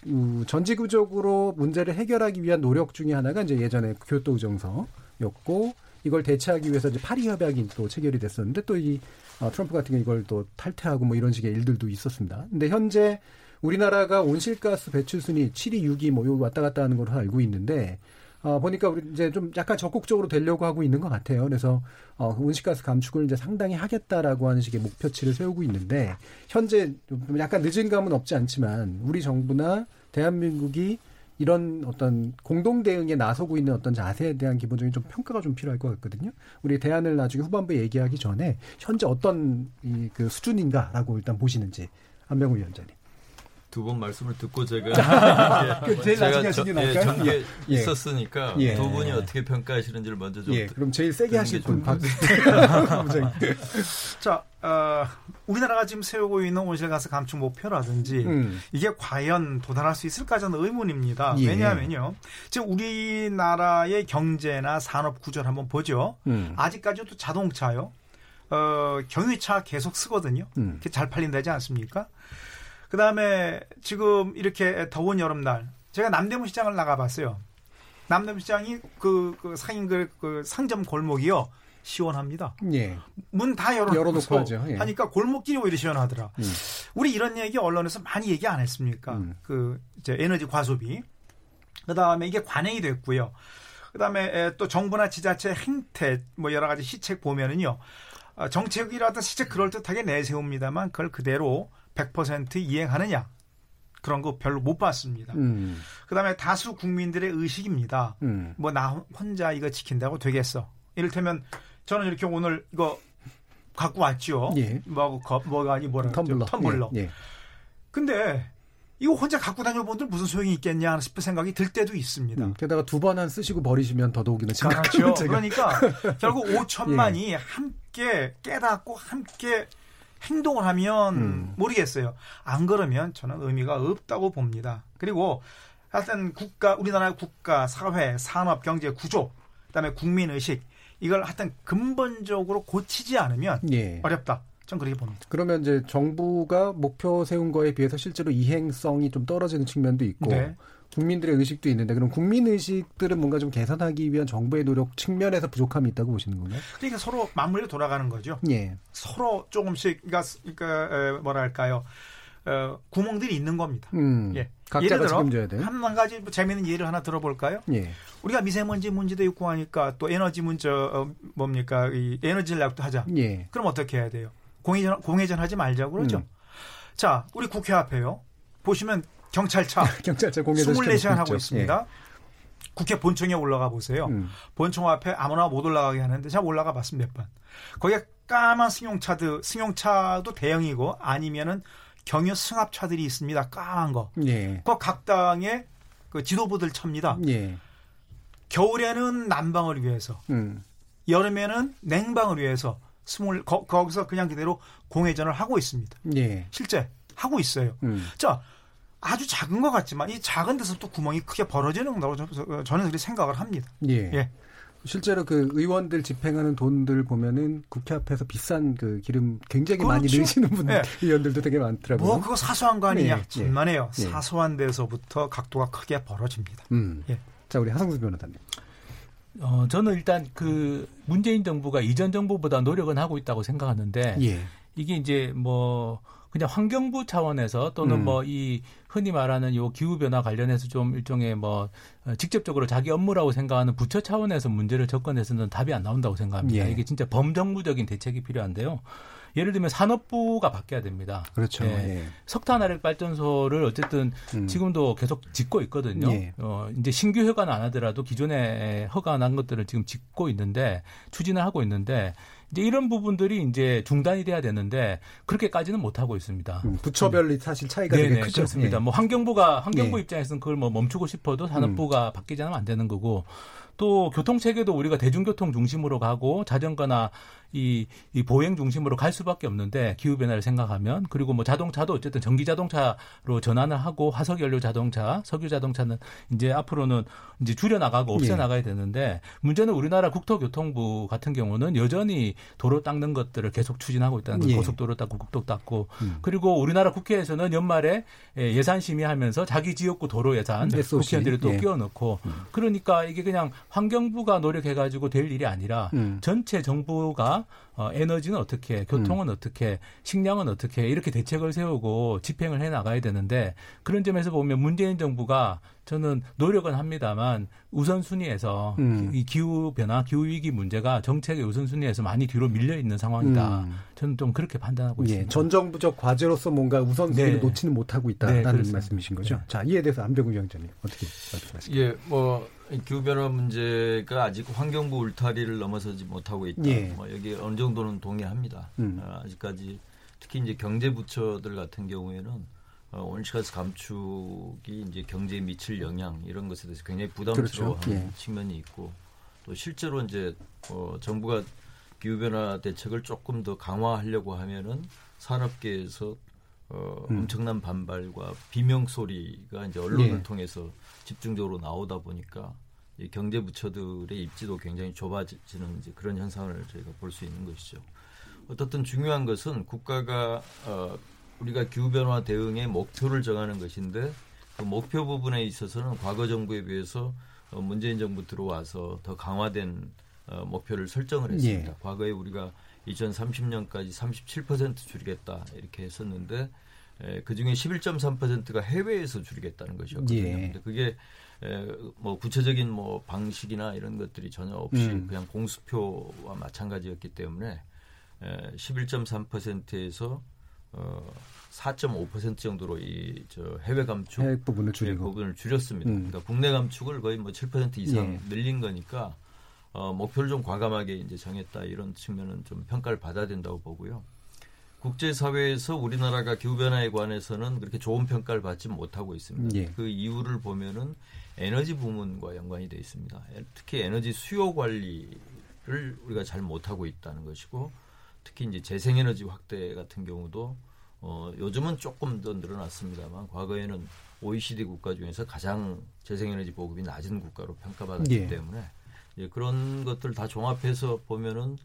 우, 전지구적으로 문제를 해결하기 위한 노력 중에 하나가 이제 예전에 교토 의정서였고 이걸 대체하기 위해서 이제 파리 협약이 또 체결이 됐었는데 또이 어, 트럼프 같은 경우 이걸 또 탈퇴하고 뭐 이런 식의 일들도 있었습니다. 근데 현재 우리나라가 온실가스 배출 순위 7위, 6위 뭐 왔다 갔다 하는 걸로 알고 있는데 어, 보니까 우리 이제 좀 약간 적극적으로 되려고 하고 있는 것 같아요. 그래서 어, 온실가스 감축을 이제 상당히 하겠다라고 하는 식의 목표치를 세우고 있는데 현재 좀 약간 늦은 감은 없지 않지만 우리 정부나 대한민국이 이런 어떤 공동 대응에 나서고 있는 어떤 자세에 대한 기본적인 좀 평가가 좀 필요할 것 같거든요. 우리 대안을 나중에 후반부에 얘기하기 전에 현재 어떤 이 그 수준인가라고 일단 보시는지 안병우 위원장님. 두분 말씀을 듣고 제가 그 제일 제가 나중에 하시는 게 예? 전에 예. 예. 있었으니까 예. 두 분이 어떻게 평가하시는지를 먼저 좀 예, 듣- 그럼 제일 세게 하실 분. 자, 어, 우리나라가 지금 세우고 있는 온실가스 감축 목표라든지 음. 이게 과연 도달할 수 있을까 저는 의문입니다. 예. 왜냐하면요, 지금 우리나라의 경제나 산업 구조를 한번 보죠. 음. 아직까지도 자동차요. 어, 경유차 계속 쓰거든요. 음. 잘 팔린다지 않습니까? 그 다음에 지금 이렇게 더운 여름날 제가 남대문 시장을 나가봤어요. 남대문 시장이 그, 그 상인 그, 그 상점 골목이요 시원합니다. 예. 문 다 열어놓고 열어놓고. 예. 하니까 골목길이 오히려 시원하더라. 음. 우리 이런 얘기 언론에서 많이 얘기 안 했습니까? 음. 그 이제 에너지 과소비. 그 다음에 이게 관행이 됐고요. 그 다음에 또 정부나 지자체 행태 뭐 여러 가지 시책 보면은요. 어, 정책이라든 시책 그럴듯하게 내세웁니다만 그걸 그대로 100% 이행하느냐 그런 거 별로 못 봤습니다. 음. 그다음에 다수 국민들의 의식입니다. 음. 뭐나 혼자 이거 지킨다고 되겠어. 이를테면 저는 이렇게 오늘 이거 갖고 왔죠. 예. 뭐하고 거- 뭐가 아니 뭐라? 텀블러. 텀블러. 예. 예. 근데 이거 혼자 갖고 다녀본들 무슨 소용이 있겠냐 싶은 생각이 들 때도 있습니다. 음, 게다가 두번한 쓰시고 버리시면 더더욱이나 그렇죠. 문제가. 그러니까 결국 예. 5천만이 함께 깨닫고 함께 행동을 하면 음. 모르겠어요. 안 그러면 저는 의미가 없다고 봅니다. 그리고 하여튼 국가, 우리나라의 국가, 사회, 산업, 경제 구조, 그다음에 국민 의식 이걸 하여튼 근본적으로 고치지 않으면 예. 어렵다. 전 그렇게 봅니다. 그러면 이제 정부가 목표 세운 거에 비해서 실제로 이행성이 좀 떨어지는 측면도 있고 네. 국민들의 의식도 있는데 그럼 국민 의식들은 뭔가 좀 개선하기 위한 정부의 노력 측면에서 부족함이 있다고 보시는 건가요? 그러니까 서로 맞물려 돌아가는 거죠. 예. 서로 조금씩 그러니까, 그러니까 에, 뭐랄까요? 어, 구멍들이 있는 겁니다. 음. 예. 각자가 예를 들어. 한 가지 뭐 재미있는 예를 하나 들어볼까요? 예. 우리가 미세먼지 문제도 있고 하니까 또 에너지 문제 어, 뭡니까 이 에너지 전략도 하자. 예. 그럼 어떻게 해야 돼요? 공회전 공회전 하지 말자고 그러죠. 음. 자, 우리 국회 앞에요. 보시면 경찰차 경찰차 공개도 24시간 하고 있죠. 있습니다. 국회 본청에 올라가 보세요. 음. 본청 앞에 아무나 못 올라가게 하는데 제가 올라가 봤습니다 몇 번. 거기에 까만 승용차도 승용차도 대형이고 아니면은 경유 승합차들이 있습니다. 까만 거. 예. 그각 당의 그 지도부들 찹니다. 예. 겨울에는 난방을 위해서, 음. 여름에는 냉방을 위해서 스물 거, 거기서 그냥 그대로 공회전을 하고 있습니다. 예. 실제 하고 있어요. 음. 자, 아주 작은 것 같지만 이 작은 데서 또 구멍이 크게 벌어지는 거라고 저- 저는 그렇게 생각을 합니다. 예. 예. 실제로 그 의원들 집행하는 돈들 보면은 국회 앞에서 비싼 그 기름 굉장히 많이 그렇죠. 넣으시는 분 예. 의원들도 되게 많더라고요. 뭐 그거 사소한 거 아니냐? 예, 예. 천만에요. 예. 사소한 데서부터 각도가 크게 벌어집니다. 음. 예. 자, 우리 하성수 변호사님. 어, 저는 일단 그 문재인 정부가 이전 정부보다 노력은 하고 있다고 생각하는데 예. 이게 이제 뭐 그냥 환경부 차원에서 또는 음. 뭐이 흔히 말하는 요 기후 변화 관련해서 좀 일종의 뭐 어, 직접적으로 자기 업무라고 생각하는 부처 차원에서 문제를 접근해서는 답이 안 나온다고 생각합니다. 예. 이게 진짜 범정부적인 대책이 필요한데요. 예를 들면 산업부가 바뀌어야 됩니다. 그렇죠. 예. 예. 석탄 화력 발전소를 어쨌든 음. 지금도 계속 짓고 있거든요. 예. 어, 이제 신규 허가는 안 하더라도 기존에 허가 난 것들을 지금 짓고 있는데 추진을 하고 있는데 이제 이런 부분들이 이제 중단이 돼야 되는데 그렇게까지는 못 하고 있습니다. 음, 부처별로 사실 차이가 네네, 되게 크죠. 그렇습니다. 예. 뭐 환경부가 환경부 예. 입장에서는 그걸 뭐 멈추고 싶어도 산업부가 바뀌지 않으면 안 되는 거고 또 교통 체계도 우리가 대중교통 중심으로 가고 자전거나 이, 이 보행 중심으로 갈 수밖에 없는데 기후 변화를 생각하면 그리고 뭐 자동차도 어쨌든 전기 자동차로 전환을 하고 화석 연료 자동차, 석유 자동차는 이제 앞으로는 이제 줄여 나가고 없애 예. 나가야 되는데 문제는 우리나라 국토교통부 같은 경우는 여전히 도로 닦는 것들을 계속 추진하고 있다는. 예. 고속도로 닦고 국도 닦고 음. 그리고 우리나라 국회에서는 연말에 예, 예산 심의하면서 자기 지역구 도로 예산 SOC. 국회의원들이 또 예. 끼워 넣고 그러니까 이게 그냥 환경부가 노력해 가지고 될 일이 아니라 음. 전체 정부가 어, 에너지는 어떻게, 교통은 어떻게, 식량은 어떻게 이렇게 대책을 세우고 집행을 해 나가야 되는데 그런 점에서 보면 문재인 정부가 저는 노력은 합니다만 우선순위에서 음. 이 기후 변화, 기후 위기 문제가 정책의 우선순위에서 많이 뒤로 밀려 있는 상황이다. 음. 저는 좀 그렇게 판단하고 예, 있습니다. 전 정부적 과제로서 뭔가 우선순위를 네. 놓지는 못하고 네, 있다라는 그렇습니다. 말씀이신 거죠. 네. 자, 이에 대해서 안병우 위원장님 어떻게 말씀하십니까? 예, 뭐 기후 변화 문제가 아직 환경부 울타리를 넘어서지 못하고 있다. 예. 뭐 여기 어느 정도는 동의합니다. 음. 어, 아직까지 특히 이제 경제부처들 같은 경우에는 어, 온실가스 감축이 이제 경제에 미칠 영향 이런 것에 대해서 굉장히 부담스러워하는 그렇죠. 예. 측면이 있고 또 실제로 이제 어, 정부가 기후 변화 대책을 조금 더 강화하려고 하면은 산업계에서 어, 음. 엄청난 반발과 비명 소리가 이제 언론을 예. 통해서 집중적으로 나오다 보니까 이 경제 부처들의 입지도 굉장히 좁아지는 이제 그런 현상을 저희가 볼 수 있는 것이죠. 어떻든 중요한 것은 국가가 어, 우리가 기후 변화 대응의 목표를 정하는 것인데 그 목표 부분에 있어서는 과거 정부에 비해서 어, 문재인 정부 들어와서 더 강화된 어, 목표를 설정을 했습니다. 예. 과거에 우리가 2030년까지 37% 줄이겠다 이렇게 했었는데 에, 그중에 11.3%가 해외에서 줄이겠다는 것이었거든요. 예. 근데 그게 에, 뭐 구체적인 뭐 방식이나 이런 것들이 전혀 없이 음. 그냥 공수표와 마찬가지였기 때문에 에, 11.3%에서 어, 4.5% 정도로 이 저 해외 감축 해외 부분을 의 줄이고. 부분을 줄였습니다. 음. 그러니까 국내 감축을 거의 뭐 7% 이상 예. 늘린 거니까 어, 목표를 좀 과감하게 이제 정했다 이런 측면은 좀 평가를 받아야 된다고 보고요. 국제 사회에서 우리나라가 기후 변화에 관해서는 그렇게 좋은 평가를 받지 못하고 있습니다. 예. 그 이유를 보면은 에너지 부문과 연관이 돼 있습니다. 에- 특히 에너지 수요 관리를 우리가 잘 못하고 있다는 것이고 특히 이제 재생에너지 확대 같은 경우도 어, 요즘은 조금 더 늘어났습니다만 과거에는 OECD 국가 중에서 가장 재생에너지 보급이 낮은 국가로 평가받았기 예. 때문에 이제 그런 것들 다 종합해서 보면은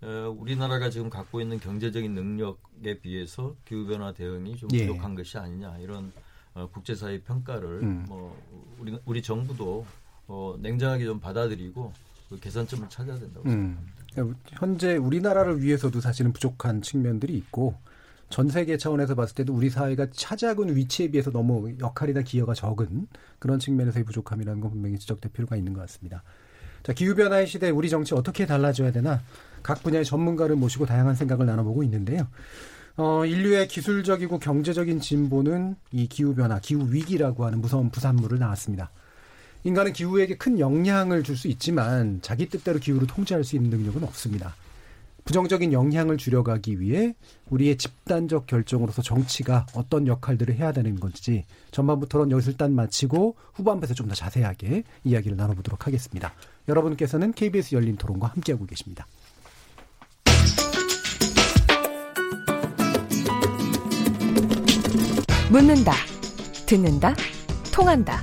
어, 우리나라가 지금 갖고 있는 경제적인 능력에 비해서 기후 변화 대응이 좀 예. 부족한 것이 아니냐 이런 어, 국제사회 평가를 음. 뭐 우리 우리 정부도 어, 냉정하게 좀 받아들이고 그 개선점을 찾아야 된다고 음. 그러니까 현재 우리나라를 위해서도 사실은 부족한 측면들이 있고 전 세계 차원에서 봤을 때도 우리 사회가 있는 위치에 비해서 너무 역할이나 기여가 적은 그런 측면에서의 부족함이라는 건 분명히 지적될 필요가 있는 것 같습니다. 자, 기후변화의 시대에 우리 정치 어떻게 달라져야 되나 각 분야의 전문가를 모시고 다양한 생각을 나눠보고 있는데요. 어, 인류의 기술적이고 경제적인 진보는 이 기후변화, 기후위기라고 하는 무서운 부산물을 낳았습니다. 인간은 기후에게 큰 영향을 줄 수 있지만 자기 뜻대로 기후를 통제할 수 있는 능력은 없습니다. 부정적인 영향을 줄여가기 위해 우리의 집단적 결정으로서 정치가 어떤 역할들을 해야 되는 건지 전반부 토론 여기서 일단 마치고 후반부에서 좀 더 자세하게 이야기를 나눠보도록 하겠습니다. 여러분께서는 KBS 열린 토론과 함께하고 계십니다. 묻는다, 듣는다, 통한다.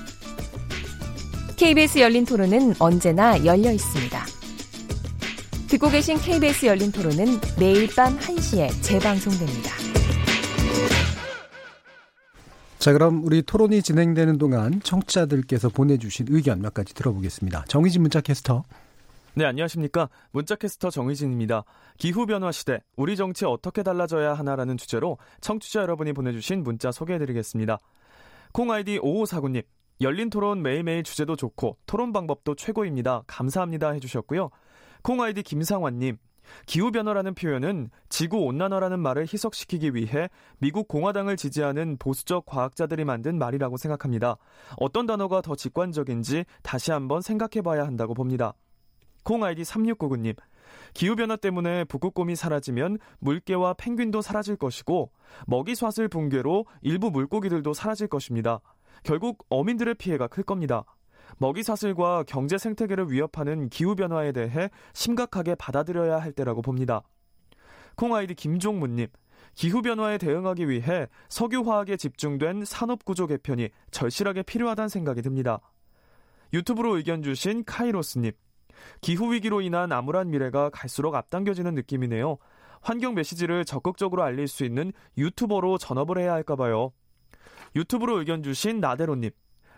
KBS 열린 토론은 언제나 열려 있습니다. 듣고 계신 KBS 열린 토론은 매일 밤 1시에 재방송됩니다. 자, 그럼 우리 토론이 진행되는 동안 청취자들께서 보내주신 의견 몇 가지 들어보겠습니다. 정의진 문자 캐스터. 네, 안녕하십니까. 문자캐스터 정의진입니다. 기후변화 시대, 우리 정치 어떻게 달라져야 하나라는 주제로 청취자 여러분이 보내주신 문자 소개해드리겠습니다. 콩 아이디 5549님, 열린 토론 매일매일 주제도 좋고 토론 방법도 최고입니다. 감사합니다 해주셨고요. 콩 아이디 김상환님, 기후변화라는 표현은 지구온난화라는 말을 희석시키기 위해 미국 공화당을 지지하는 보수적 과학자들이 만든 말이라고 생각합니다. 어떤 단어가 더 직관적인지 다시 한번 생각해 봐야 한다고 봅니다. 콩 아이디 3699님. 기후변화 때문에 북극곰이 사라지면 물개와 펭귄도 사라질 것이고 먹이사슬 붕괴로 일부 물고기들도 사라질 것입니다. 결국 어민들의 피해가 클 겁니다. 먹이 사슬과 경제 생태계를 위협하는 기후 변화에 대해 심각하게 받아들여야 할 때라고 봅니다. 콩 아이디 김종문님. 기후 변화에 대응하기 위해 석유 화학에 집중된 산업 구조 개편이 절실하게 필요하다는 생각이 듭니다. 유튜브로 의견 주신 카이로스님. 기후 위기로 인한 암울한 미래가 갈수록 앞당겨지는 느낌이네요. 환경 메시지를 적극적으로 알릴 수 있는 유튜버로 전업을 해야 할까 봐요. 유튜브로 의견 주신 나대로님.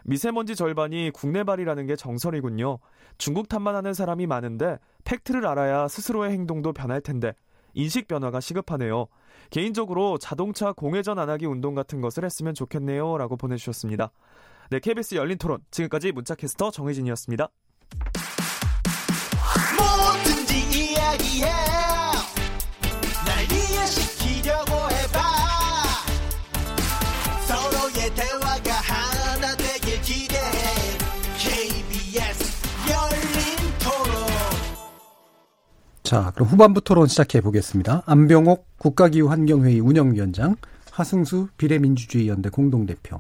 미세먼지 절반이 국내발이라는 게 정설이군요. 중국 탓만 하는 사람이 많은데 팩트를 알아야 스스로의 행동도 변할 텐데 인식 변화가 시급하네요. 개인적으로 자동차 공회전 안 하기 운동 같은 것을 했으면 좋겠네요. 라고 보내주셨습니다. 네, KBS 열린 토론. 지금까지 문자캐스터 정혜진이었습니다. 뭐든지 이야기해 자, 그럼 후반부 토론 시작해 보겠습니다. 안병옥 국가기후환경회의 운영위원장, 하승수 비례민주주의 연대 공동대표,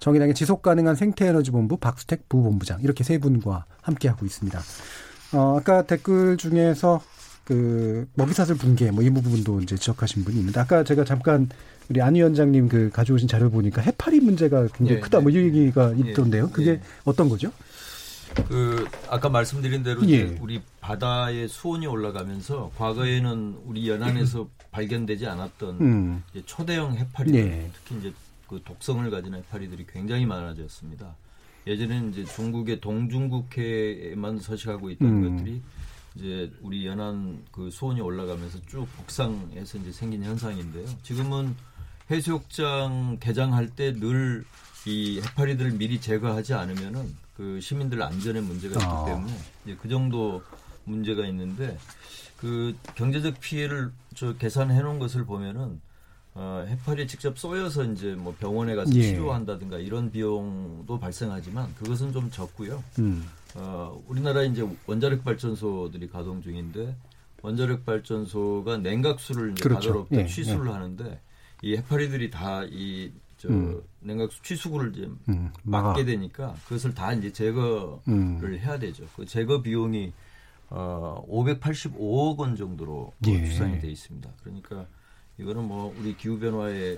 정의당의 지속가능한 생태에너지본부 박수택 부본부장 이렇게 세 분과 함께 하고 있습니다. 어, 아까 댓글 중에서 그 먹이사슬 붕괴 뭐 이 부분도 이제 지적하신 분이 있는데 아까 제가 잠깐 우리 안 위원장님 그 가져오신 자료 보니까 해파리 문제가 굉장히 예, 크다 뭐이 네. 얘기가 예, 있던데요. 그게 예. 어떤 거죠? 그 아까 말씀드린 대로 예. 우리 바다의 수온이 올라가면서 과거에는 우리 연안에서 발견되지 않았던 음. 초대형 해파리들 예. 특히 이제 그 독성을 가진 해파리들이 굉장히 많아졌습니다. 예전에는 이제 중국의 동중국해에만 서식하고 있던 음. 것들이 이제 우리 연안 그 수온이 올라가면서 쭉 북상해서 이제 생긴 현상인데요. 지금은 해수욕장 개장할 때 늘 이 해파리들을 미리 제거하지 않으면은 그 시민들 안전에 문제가 있기 아. 때문에 이제 그 정도 문제가 있는데 그 경제적 피해를 저 계산해 놓은 것을 보면은 어, 해파리에 직접 쏘여서 이제 뭐 병원에 가서 예. 치료한다든가 이런 비용도 발생하지만 그것은 좀 적고요. 음. 어, 우리나라 이제 원자력 발전소들이 가동 중인데 원자력 발전소가 냉각수를 이제 그렇죠. 가로로부터 예, 취수를 예. 하는데 이 해파리들이 다 이 저 음. 냉각수 취수구를 이제 음. 막게 되니까 그것을 다 이제 제거를 음. 해야 되죠. 그 제거 비용이 어 585억 원 정도로 예. 추산이 돼 있습니다. 그러니까 이거는 뭐 우리 기후 변화에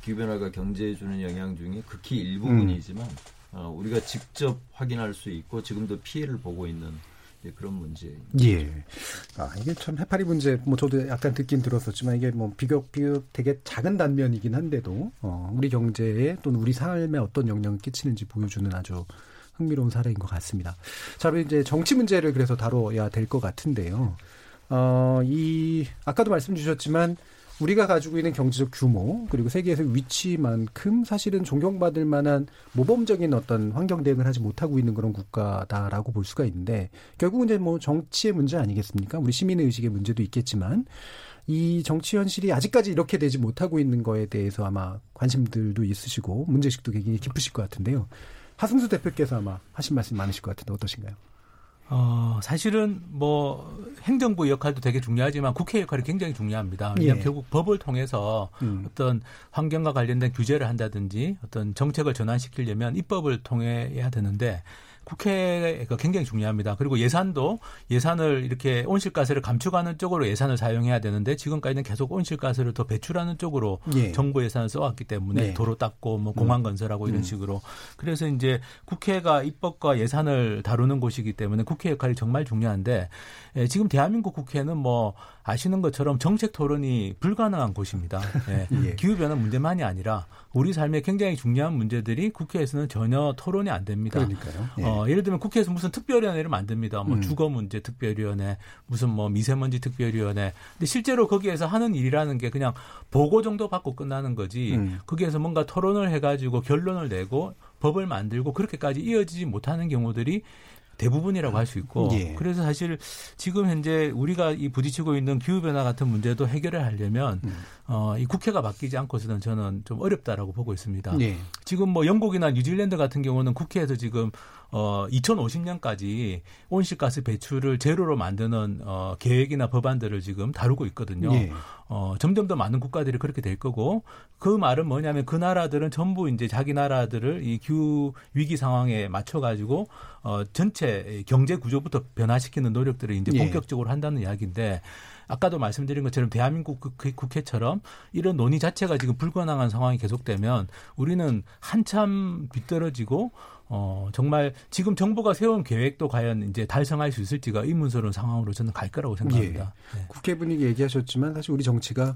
기후 변화가 경제에 주는 영향 중에 극히 일부분이지만 음. 어, 우리가 직접 확인할 수 있고 지금도 피해를 보고 있는 그런 문제입니다. 예. 아, 이게 참 해파리 문제, 뭐 저도 약간 듣긴 들었었지만 이게 뭐 비교, 비교 되게 작은 단면이긴 한데도, 어, 우리 경제에 또는 우리 삶에 어떤 영향을 끼치는지 보여주는 아주 흥미로운 사례인 것 같습니다. 자, 그럼 이제 정치 문제를 그래서 다뤄야 될 것 같은데요. 어, 이, 아까도 말씀 주셨지만 우리가 가지고 있는 경제적 규모 그리고 세계에서 위치만큼 사실은 존경받을 만한 모범적인 어떤 환경 대응을 하지 못하고 있는 그런 국가다라고 볼 수가 있는데 결국은 이제 뭐 정치의 문제 아니겠습니까? 우리 시민의 의식의 문제도 있겠지만 이 정치 현실이 아직까지 이렇게 되지 못하고 있는 거에 대해서 아마 관심들도 있으시고 문제식도 굉장히 깊으실 것 같은데요. 하승수 대표께서 아마 하신 말씀 많으실 것 같은데 어떠신가요? 어, 사실은 뭐 행정부 역할도 되게 중요하지만 국회 역할이 굉장히 중요합니다. 왜냐하면 예. 결국 법을 통해서 음. 어떤 환경과 관련된 규제를 한다든지 어떤 정책을 전환시키려면 입법을 통해야 되는데 국회가 굉장히 중요합니다. 그리고 예산도 예산을 이렇게 온실가스를 감축하는 쪽으로 예산을 사용해야 되는데 지금까지는 계속 온실가스를 더 배출하는 쪽으로 예. 정부 예산을 써왔기 때문에 네. 도로 닦고 뭐 공항 음. 건설하고 이런 음. 식으로 그래서 이제 국회가 입법과 예산을 다루는 곳이기 때문에 국회 역할이 정말 중요한데 예, 지금 대한민국 국회는 뭐 아시는 것처럼 정책 토론이 불가능한 곳입니다. 예. 예. 기후 변화 문제만이 아니라 우리 삶에 굉장히 중요한 문제들이 국회에서는 전혀 토론이 안 됩니다. 그러니까요. 예. 어, 예를 들면 국회에서 무슨 특별위원회를 만듭니다. 뭐 음. 주거 문제 특별위원회, 무슨 뭐 미세먼지 특별위원회. 근데 실제로 거기에서 하는 일이라는 게 그냥 보고 정도 받고 끝나는 거지. 음. 거기에서 뭔가 토론을 해가지고 결론을 내고 법을 만들고 그렇게까지 이어지지 못하는 경우들이 대부분이라고 할 수 있고 예. 그래서 사실 지금 현재 우리가 이 부딪히고 있는 기후 변화 같은 문제도 해결을 하려면 음. 어, 이 국회가 바뀌지 않고서는 저는 좀 어렵다라고 보고 있습니다. 예. 지금 뭐 영국이나 뉴질랜드 같은 경우는 국회에서 지금 어 2050년까지 온실가스 배출을 제로로 만드는 어 계획이나 법안들을 지금 다루고 있거든요. 예. 어 점점 더 많은 국가들이 그렇게 될 거고 그 말은 뭐냐면 그 나라들은 전부 이제 자기 나라들을 이 기후 위기 상황에 맞춰 가지고 어 전체 경제 구조부터 변화시키는 노력들을 이제 예. 본격적으로 한다는 이야기인데 아까도 말씀드린 것처럼 대한민국 국회- 국회 처럼 이런 논의 자체가 지금 불가능한 상황이 계속되면 우리는 한참 뒤떨어지고 어 정말 지금 정부가 세운 계획도 과연 이제 달성할 수 있을지가 의문스러운 상황으로 저는 갈 거라고 생각합니다. 네. 국회 분위기 얘기하셨지만 사실 우리 정치가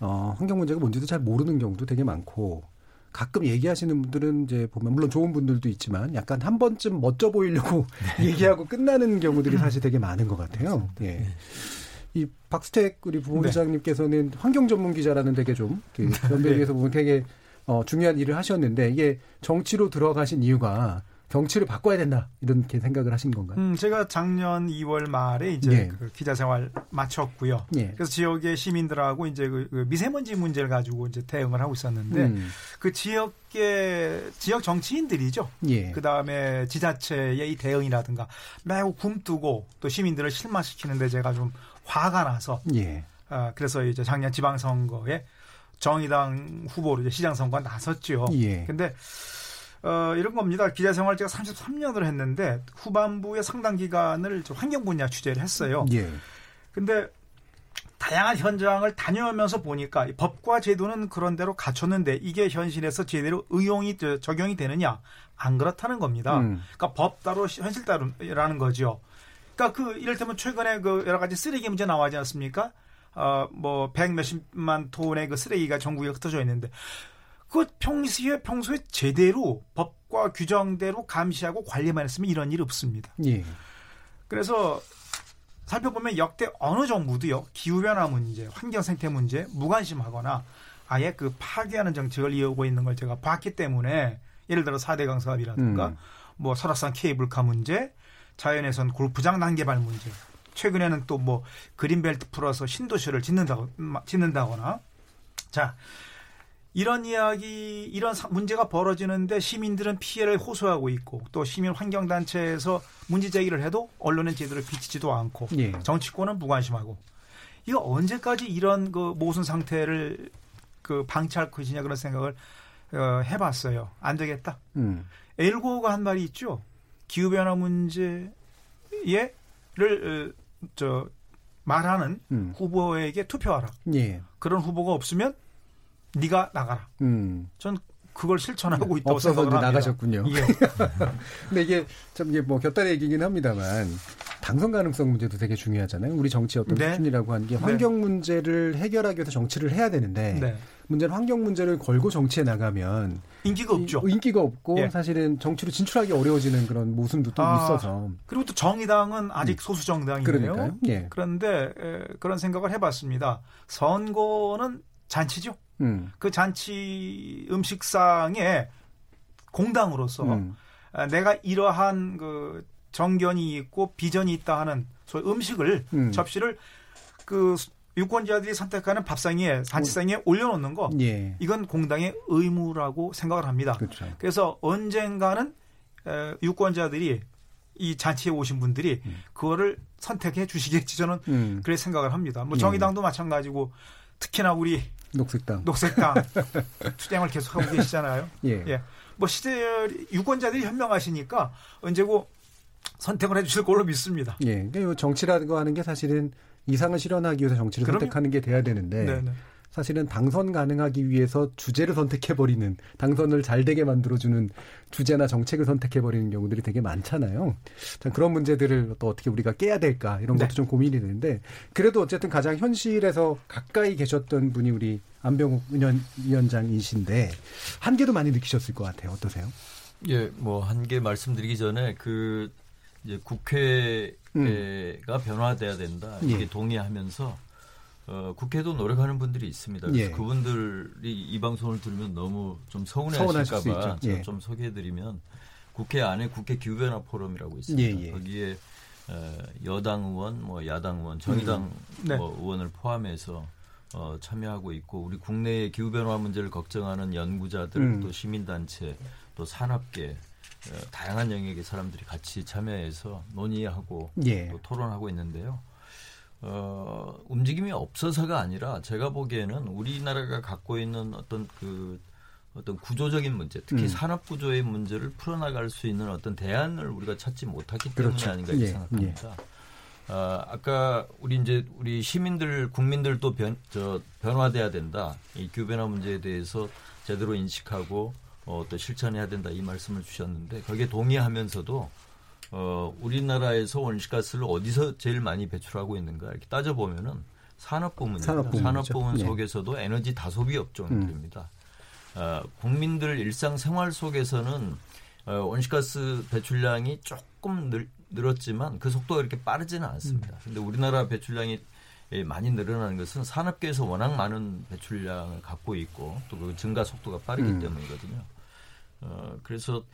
어, 환경 문제가 뭔지도 잘 모르는 경우도 되게 많고 가끔 얘기하시는 분들은 이제 보면 물론 좋은 분들도 있지만 약간 한 번쯤 멋져 보이려고 얘기하고 끝나는 경우들이 사실 되게 많은 것 같아요. 예. 이 박스택 우리 부부장님께서는 환경 전문 기자라는 되게 좀그 연배에 비해서 보면 되게 어, 중요한 일을 하셨는데 이게 정치로 들어가신 이유가 정치를 바꿔야 된다 이렇게 생각을 하신 건가요? 음, 제가 작년 2월 말에 이제 예. 그 기자 생활 마쳤고요. 예. 그래서 지역의 시민들하고 이제 그, 그 미세먼지 문제를 가지고 이제 대응을 하고 있었는데 음. 그 지역의 지역 정치인들이죠. 예. 그 다음에 지자체의 이 대응이라든가 매우 굼뜨고 또 시민들을 실망시키는데 제가 좀 화가 나서 예. 아, 그래서 이제 작년 지방선거에 정의당 후보로 이제 시장 선거에 나섰죠. 예. 근데 어, 이런 겁니다. 기자 생활 제가 33년을 했는데 후반부의 상당 기간을 저 환경 분야 취재를 했어요. 예. 근데 다양한 현장을 다녀오면서 보니까 이 법과 제도는 그런 대로 갖췄는데 이게 현실에서 제대로 의용이 저- 적용이 되느냐 안 그렇다는 겁니다. 음. 그러니까 법 따로 시- 현실 따로라는 거죠. 그러니까 그 이를테면 최근에 그 여러 가지 쓰레기 문제 나와지 않습니까? 어뭐 백 몇십만 톤의 그 쓰레기가 전국에 흩어져 있는데 그 평소에 평소에 제대로 법과 규정대로 감시하고 관리만 했으면 이런 일 없습니다. 예. 그래서 살펴보면 역대 어느 정부도요 기후변화 문제, 환경 생태 문제 무관심하거나 아예 그 파괴하는 정책을 이어오고 있는 걸 제가 봤기 때문에 예를 들어 4대 강 사업이라든가 음. 뭐 설악산 케이블카 문제, 자연에선 골프장 난개발 문제, 최근에는 또 뭐 그린벨트 풀어서 신도시를 짓는다고 짓는다거나 자 이런 이야기, 이런 사- 문제가 벌어지는데 시민들은 피해를 호소하고 있고 또 시민 환경 단체에서 문제 제기를 해도 언론은 제대로 비치지도 않고 예. 정치권은 무관심하고 이거 언제까지 이런 그 모순 상태를 그 방치할 것이냐 그런 생각을 어, 해봤어요. 안 되겠다. 음. 엘고가 한 말이 있죠. 기후 변화 문제를 어, 저 말하는 음. 후보에게 투표하라. 예. 그런 후보가 없으면 네가 나가라. 음. 전 그걸 실천하고 있다고 없어서. 나가셨군요. 예. 근데 이게 참 이게 뭐 곁다리 얘기긴 합니다만 당선 가능성 문제도 되게 중요하잖아요. 우리 정치 어떤 네. 수준이라고 하는 게 네. 환경 문제를 해결하기 위해서 정치를 해야 되는데 네. 문제는 환경 문제를 걸고 정치에 나가면 인기가 없죠. 이- 인기가 없고 예. 사실은 정치로 진출하기 어려워지는 그런 모순도 또 아, 있어서 그리고 또 정의당은 아직 소수 정당이에요. 그러니까요. 예. 그런데 에, 그런 생각을 해봤습니다. 선거는 잔치죠. 음. 그 잔치 음식상에 공당으로서 음. 아, 내가 이러한 그 정견이 있고 비전이 있다 하는 소위 음식을 음. 접시를 그 유권자들이 선택하는 밥상에 잔치상에 올려놓는 거 예. 이건 공당의 의무라고 생각을 합니다. 그렇죠. 그래서 언젠가는 에, 유권자들이 이 잔치에 오신 분들이 그거를 선택해 주시겠지 저는 음. 그래 생각을 합니다. 뭐 예. 정의당도 마찬가지고 특히나 우리 녹색당. 녹색당 투쟁을 계속하고 계시잖아요. 예. 뭐 시대 유권자들이 현명하시니까 언제고 선택을 해주실 걸로 믿습니다. 예. 그러니까 거 하는 게 사실은 이상을 실현하기 위해서 정치를 그럼요. 선택하는 게 돼야 되는데 네네. 사실은 당선 가능하기 위해서 주제를 선택해버리는 당선을 잘 되게 만들어주는 주제나 정책을 선택해버리는 경우들이 되게 많잖아요. 참 그런 문제들을 또 어떻게 우리가 깨야 될까 이런 것도 네. 좀 고민이 되는데 그래도 어쨌든 가장 현실에서 가까이 계셨던 분이 우리 안병욱 위원- 위원장이신데 한계도 많이 느끼셨을 것 같아요. 어떠세요? 예, 뭐한개 말씀드리기 전에 그 이제 국회가 변화돼야 된다 이게 음. 예. 동의하면서 어, 국회도 노력하는 분들이 있습니다. 그래서 예. 그분들이 이 방송을 들으면 너무 좀 서운해하실까봐 예. 좀 소개해드리면 국회 안에 국회 기후변화 포럼이라고 있습니다. 예, 예. 거기에 어, 여당 의원, 뭐 야당 의원, 정의당 음. 네. 뭐 의원을 포함해서 어, 참여하고 있고 우리 국내의 기후 변화 문제를 걱정하는 연구자들 음. 또 시민단체 또 산업계 어, 다양한 영역의 사람들이 같이 참여해서 논의하고 예. 또 토론하고 있는데요. 어, 움직임이 없어서가 아니라 제가 보기에는 우리나라가 갖고 있는 어떤 그 어떤 구조적인 문제, 특히 음. 산업 구조의 문제를 풀어나갈 수 있는 어떤 대안을 우리가 찾지 못했기 때문에 그렇죠. 아닌가 이렇게 예, 생각합니다. 아, 아까 우리 이제 우리 시민들 국민들도 변, 저 변화돼야 된다. 이 규변화 문제에 대해서 제대로 인식하고 어, 또 실천해야 된다 이 말씀을 주셨는데 거기에 동의하면서도 어, 우리나라에서 온실가스를 어디서 제일 많이 배출하고 있는가 이렇게 따져 보면은 산업 부문입니다. 산업 부문이죠. 부문 예. 속에서도 에너지 다소비 업종들입니다. 어, 국민들 일상 생활 속에서는 어, 온실가스 배출량이 조금 늘, 늘었지만 그 속도가 이렇게 빠르지는 않습니다. 근데 우리나라 배출량이 예, 많이 늘어나는 것은 산업계에서 워낙 많은 배출량을 갖고 있고 또 그 증가 속도가 빠르기 음. 때문이거든요. 어, 그래서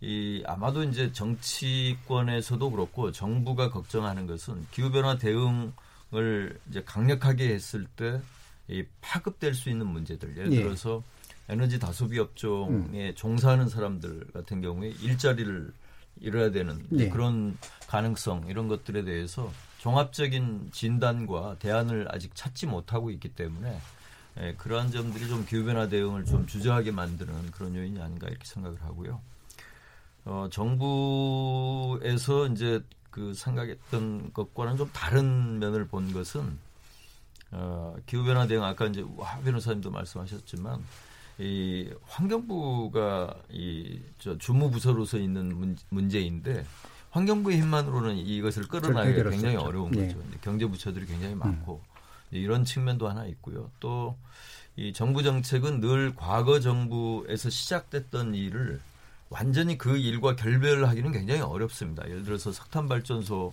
이 아마도 이제 정치권에서도 그렇고 정부가 걱정하는 것은 기후변화 대응을 이제 강력하게 했을 때 이 파급될 수 있는 문제들 예를 예. 들어서 에너지 다소비 업종에 종사하는 사람들 같은 경우에 일자리를 잃어야 되는 예. 그런 가능성 이런 것들에 대해서 종합적인 진단과 대안을 아직 찾지 못하고 있기 때문에 예, 그러한 점들이 좀 기후변화 대응을 좀 주저하게 만드는 그런 요인이 아닌가 이렇게 생각을 하고요. 어, 정부에서 이제 그 생각했던 것과는 좀 다른 면을 본 것은 어, 기후변화 대응 아까 이제 화 변호사님도 말씀하셨지만 이 환경부가 이 저 주무부서로서 있는 문, 문제인데 환경부의 힘만으로는 이것을 수 굉장히. 어려운 예. 거죠. 경제부처들이 굉장히 많고 이런 측면도 하나 있고요. 또 이 정부 정책은 늘 과거 정부에서 시작됐던 일을 완전히 그 일과 결별하기는 굉장히 어렵습니다. 예를 들어서 석탄 발전소가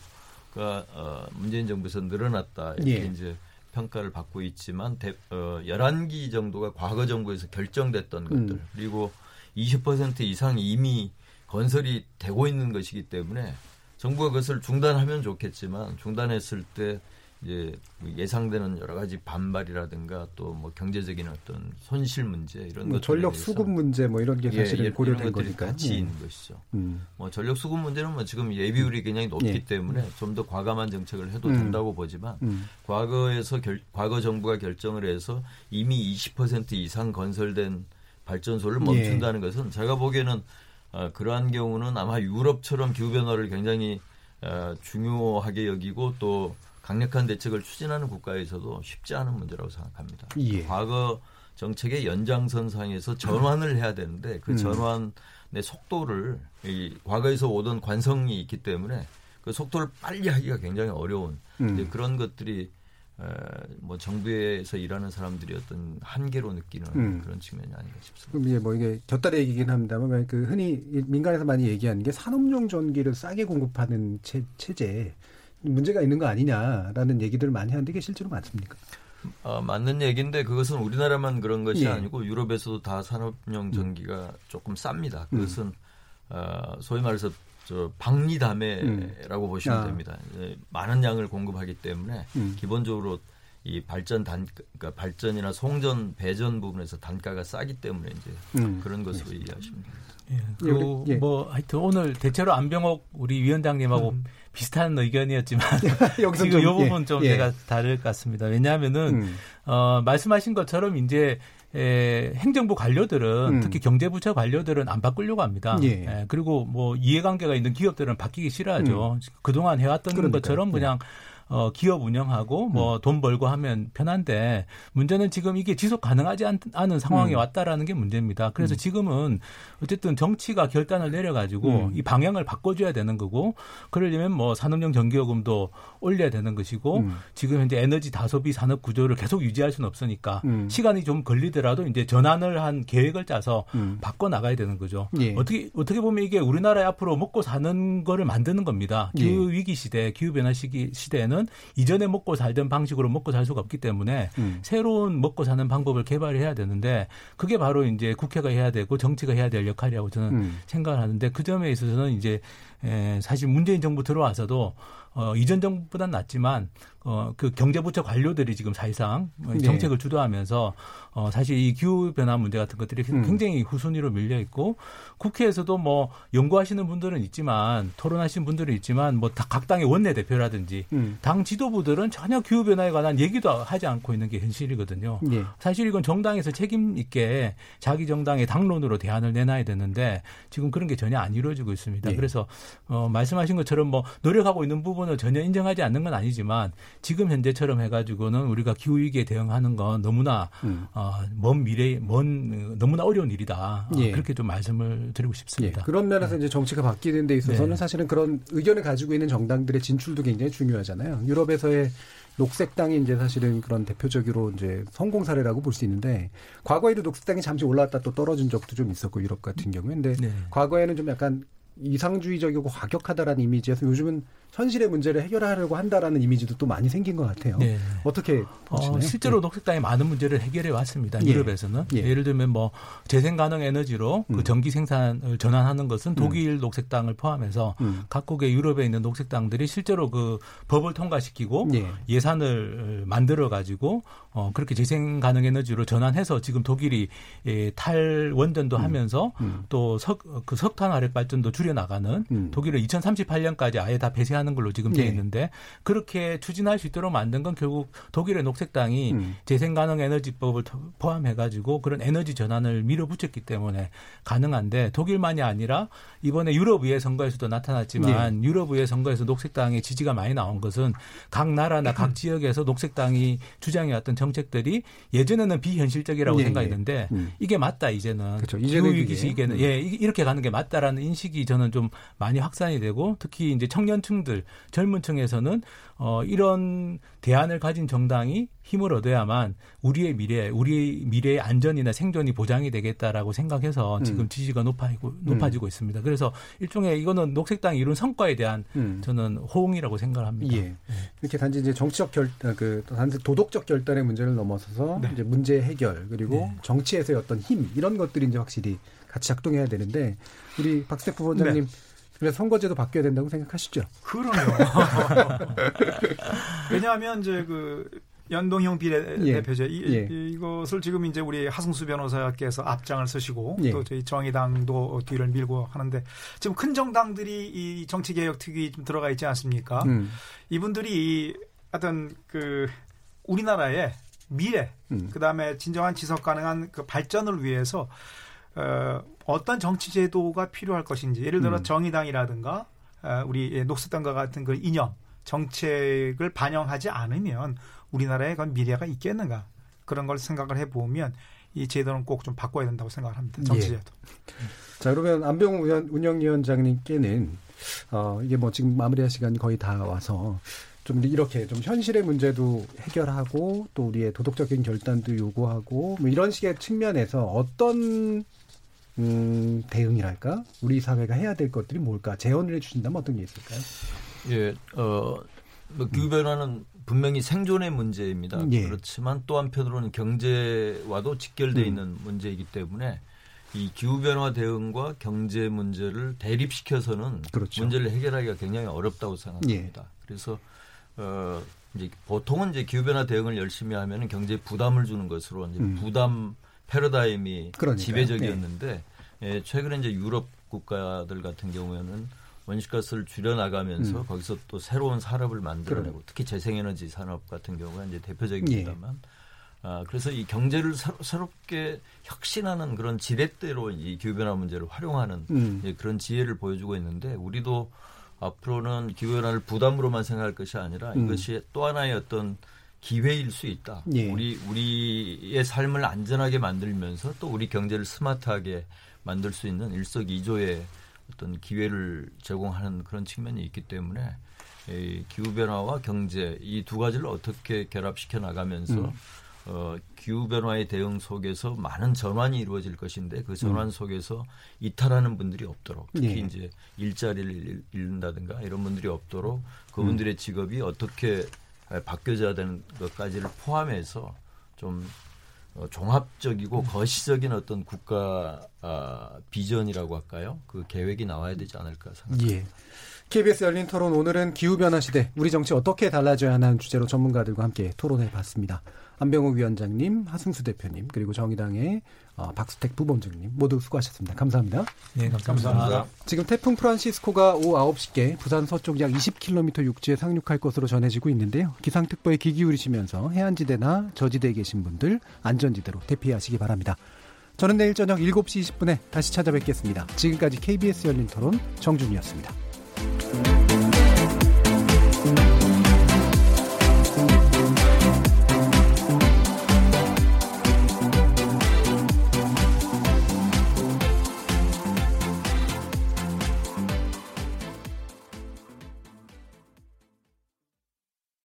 어, 문재인 정부에서 늘어났다 이렇게 예. 이제 평가를 받고 있지만 대, 어, 11기 정도가 과거 정부에서 결정됐던 음. 것들 그리고 20% 이상이 이미 건설이 되고 있는 것이기 때문에 정부가 그것을 중단하면 좋겠지만 중단했을 때 이제 예상되는 여러 가지 반발이라든가 또 뭐 경제적인 어떤 손실 문제 이런 뭐 전력 수급 문제 뭐 이런 게 예, 사실은 예, 고려된 거니까. 같이 예. 있는 것이죠. 음. 뭐 전력 수급 문제는 뭐 지금 예비율이 굉장히 높기 예. 때문에 좀 더 과감한 정책을 해도 음. 된다고 보지만 음. 과거에서 결, 과거 정부가 결정을 해서 이미 20% 이상 건설된 발전소를 예. 멈춘다는 것은 제가 보기에는 어, 그러한 경우는 아마 유럽처럼 기후 변화를 굉장히 어, 중요하게 여기고 또 강력한 대책을 추진하는 국가에서도 쉽지 않은 문제라고 생각합니다. 예. 과거 정책의 연장선상에서 전환을 해야 되는데 그 음. 전환의 속도를 이 과거에서 오던 관성이 있기 때문에 그 속도를 빨리 하기가 굉장히 어려운 음. 그런 것들이 에, 뭐 정부에서 일하는 사람들이 어떤 한계로 느끼는 음. 그런 측면이 아닌가 싶습니다. 그럼 이제 뭐 이게 곁다리 얘기긴 합니다만 그 흔히 민간에서 많이 얘기하는 게 산업용 전기를 싸게 공급하는 체, 체제 문제가 있는 거 아니냐라는 얘기들을 많이 하는데 이게 실제로 맞습니까? 어, 맞는 얘기인데 그것은 우리나라만 그런 것이 예. 아니고 유럽에서도 다 산업용 전기가 조금 쌉니다. 그것은 어, 소위 말해서 저 방리담회라고 보시면 아. 됩니다. 예, 많은 양을 공급하기 때문에 음. 기본적으로 이 발전 단 그러니까 발전이나 송전 배전 부분에서 단가가 싸기 때문에 이제 음. 그런 것으로 이해하시면 됩니다. 예, 그리고 예. 뭐 하여튼 오늘 대체로 안병옥 우리 위원장님하고 비슷한 의견이었지만 여기서 지금 이 좀, 예, 부분 좀 예. 제가 다를 것 같습니다. 왜냐하면은 음. 어, 말씀하신 것처럼 이제 에, 행정부 관료들은 음. 특히 경제부처 관료들은 안 바꾸려고 합니다. 예. 에, 그리고 뭐 이해관계가 있는 기업들은 바뀌기 싫어하죠. 음. 그동안 해왔던 그러니까요. 것처럼 그냥 어, 기업 운영하고 뭐 음. 돈 벌고 하면 편한데 문제는 지금 이게 지속 가능하지 않, 은 상황에 음. 왔다라는 게 문제입니다. 그래서 지금은 어쨌든 정치가 결단을 내려가지고 음. 이 방향을 바꿔줘야 되는 거고 그러려면 뭐 산업용 전기요금도 올려야 되는 것이고 음. 지금 현재 에너지 다소비 산업 구조를 계속 유지할 수는 없으니까 음. 시간이 좀 걸리더라도 이제 전환을 한 계획을 짜서 음. 바꿔 나가야 되는 거죠. 예. 어떻게 어떻게 보면 이게 우리나라에 앞으로 먹고 사는 거를 만드는 겁니다. 예. 기후 위기 시대, 기후 변화 시기 시대에는 이전에 먹고 살던 방식으로 먹고 살 수가 없기 때문에 음. 새로운 먹고 사는 방법을 개발해야 되는데 그게 바로 이제 국회가 해야 되고 정치가 해야 될 역할이라고 저는 음. 생각을 하는데 그 점에 있어서는 이제 에, 사실 문재인 정부 들어와서도 어, 이전 정부보다는 낫지만 어, 그 경제부처 관료들이 지금 사실상 어, 네. 정책을 주도하면서 어, 사실 이 기후 변화 문제 같은 것들이 음. 굉장히 후순위로 밀려 있고 국회에서도 뭐 연구하시는 분들은 있지만 토론하시는 분들은 있지만 뭐 각 당의 원내 대표라든지 음. 당 지도부들은 전혀 기후 변화에 관한 얘기도 하지 않고 있는 게 현실이거든요. 예. 사실 이건 정당에서 책임 있게 자기 정당의 당론으로 대안을 내놔야 되는데 지금 그런 게 전혀 안 이루어지고 있습니다. 예. 그래서 어, 말씀하신 것처럼 뭐 노력하고 있는 부분 을 전혀 인정하지 않는 건 아니지만 지금 현재처럼 해가지고는 우리가 기후 위기에 대응하는 건 너무나 음. 어, 먼 미래, 먼 어, 너무나 어려운 일이다. 어, 예. 그렇게 좀 말씀을 드리고 예, 싶습니다. 그런 면에서 이제 정치가 바뀌는 데 있어서는 네. 사실은 그런 의견을 가지고 있는 정당들의 진출도 굉장히 중요하잖아요. 유럽에서의 녹색당이 이제 사실은 그런 대표적으로 이제 성공 사례라고 볼 수 있는데 과거에도 녹색당이 잠시 올라왔다 또 떨어진 적도 좀 있었고 유럽 같은 경우에 근데 네. 과거에는 좀 약간 이상주의적이고 과격하다라는 이미지에서 요즘은 현실의 문제를 해결하려고 한다라는 이미지도 또 많이 생긴 것 같아요. 네. 어떻게 어, 보시나요? 실제로 예. 녹색당이 많은 문제를 해결해 왔습니다. 예. 유럽에서는 예. 예를 들면 뭐 재생 가능 에너지로 음. 그 전기 생산을 전환하는 것은 독일 녹색당을 포함해서 음. 각국의 유럽에 있는 녹색당들이 실제로 그 법을 통과시키고 예. 예산을 만들어 가지고 어 그렇게 재생 가능 에너지로 전환해서 지금 독일이 예, 탈 원전도 하면서 음. 또석 그 석탄 화력 발전도 줄여 나가는 음. 독일은 2038년까지 아예 다 폐쇄 하는 걸로 지금 돼 예. 있는데 그렇게 추진할 수 있도록 만든 건 결국 독일의 녹색당이 음. 재생 가능 에너지법을 토- 포함해 가지고 그런 에너지 전환을 밀어붙였기 때문에 가능한데 독일만이 아니라 이번에 유럽 의회 선거에서도 나타났지만 네. 유럽 의회 선거에서 녹색당의 지지가 많이 나온 것은 각 나라나 음. 각 지역에서 녹색당이 주장해 왔던 정책들이 예전에는 비현실적이라고 예, 생각했는데 예. 음. 이게 맞다 이제는 그렇죠. 이제는 기후 위기 그게, 시기에는 음. 예 이- 이렇게 가는 게 맞다라는 인식이 저는 좀 많이 확산이 되고 특히 이제 청년층들 젊은 층에서는 어 이런 대안을 가진 정당이 힘을 얻어야만 우리의 미래, 우리의 미래의 안전이나 생존이 보장이 되겠다라고 생각해서 지금 음. 지지가 높아지고 높아지고 있습니다. 그래서 일종의 이거는 녹색당이 이룬 성과에 대한 음. 저는 호응이라고 생각합니다. 예. 이렇게 단지 이제 정치적 결, 아, 그 단지 도덕적 결단의 문제를 넘어서서 네. 이제 문제 해결 그리고 네. 정치에서의 어떤 힘 이런 것들이 이제 확실히 같이 작동해야 되는데 우리 박스택 부원장님 네. 그래서 선거제도 바뀌어야 된다고 생각하시죠? 그럼요. 왜냐하면 이제 그 연동형 비례대표제 이, 예. 이- 이것을 지금 이제 우리 하승수 변호사께서 앞장을 쓰시고 예. 또 저희 정의당도 뒤를 밀고 하는데 지금 큰 정당들이 이 정치 개혁 특위 좀 들어가 있지 않습니까? 음. 이분들이 이 어떤 그 우리나라의 미래 음. 그다음에 진정한 지속 가능한 그 발전을 위해서 어, 어떤 정치 제도가 필요할 것인지 예를 들어 음. 정의당이라든가 어, 우리 녹색당과 같은 그 이념 정책을 반영하지 않으면 우리나라에 그런 미래가 있겠는가 그런 걸 생각을 해보면 이 제도는 꼭 좀 바꿔야 된다고 생각을 합니다. 정치 예. 제도. 자 그러면 안병 운영- 운영위원장님께는 어, 이게 뭐 지금 마무리할 시간 거의 다 와서 좀 이렇게 좀 현실의 문제도 해결하고 또 우리의 도덕적인 결단도 요구하고 뭐 이런 식의 측면에서 어떤 음, 대응이랄까 우리 사회가 해야 될 것들이 뭘까 제언을 해주신다면 어떤 게 있을까요? 예, 어, 뭐 기후 변화는 분명히 생존의 문제입니다. 예. 그렇지만 또 한편으로는 경제와도 직결돼 음. 있는 문제이기 때문에 이 기후 변화 대응과 경제 문제를 대립시켜서는 그렇죠. 문제를 해결하기가 굉장히 어렵다고 생각합니다. 그래서 어, 이제 보통은 이제 기후 변화 대응을 열심히 하면 경제에 부담을 주는 것으로 이제 음. 부담 패러다임이 그러니까요. 지배적이었는데 예, 최근에 이제 유럽 국가들 같은 경우에는 원시가스를 줄여나가면서 음. 거기서 또 새로운 산업을 만들어내고 그래요. 특히 재생에너지 산업 같은 경우가 이제 대표적입니다만 아, 그래서 이 경제를 새롭게 혁신하는 그런 지렛대로 이 기후변화 문제를 활용하는 음. 예, 그런 지혜를 보여주고 있는데 우리도 앞으로는 기후변화를 부담으로만 생각할 것이 아니라 음. 이것이 또 하나의 어떤 기회일 수 있다. 예. 우리 우리의 삶을 안전하게 만들면서 또 우리 경제를 스마트하게 만들 수 있는 일석이조의 어떤 기회를 제공하는 그런 측면이 있기 때문에 이 기후 변화와 경제 이 두 가지를 어떻게 결합시켜 나가면서 음. 어, 기후 변화의 대응 속에서 많은 전환이 이루어질 것인데 그 전환 음. 속에서 이탈하는 분들이 없도록 특히 예. 이제 일자리를 잃- 잃는다든가 이런 분들이 없도록 그분들의 직업이 어떻게 바뀌어져야 되는 것까지를 포함해서 좀 어, 종합적이고 거시적인 어떤 국가 아, 비전이라고 할까요? 그 계획이 나와야 되지 않을까 생각합니다. 예. KBS 열린 토론 오늘은 기후변화 시대 우리 정치 어떻게 달라져야 하는 주제로 전문가들과 함께 토론해 봤습니다. 안병욱 위원장님, 하승수 대표님 그리고 정의당의 어, 박수택 부본장님 모두 수고하셨습니다. 감사합니다. 네, 감사합니다. 지금 태풍 프란시스코가 오후 9시께 부산 서쪽 약 20km 육지에 상륙할 것으로 전해지고 있는데요. 기상특보에 귀 기울이시면서 해안지대나 저지대에 계신 분들 안전지대로 대피하시기 바랍니다. 저는 내일 저녁 7시 20분에 다시 찾아뵙겠습니다. 지금까지 KBS 열린 토론 정준이었습니다.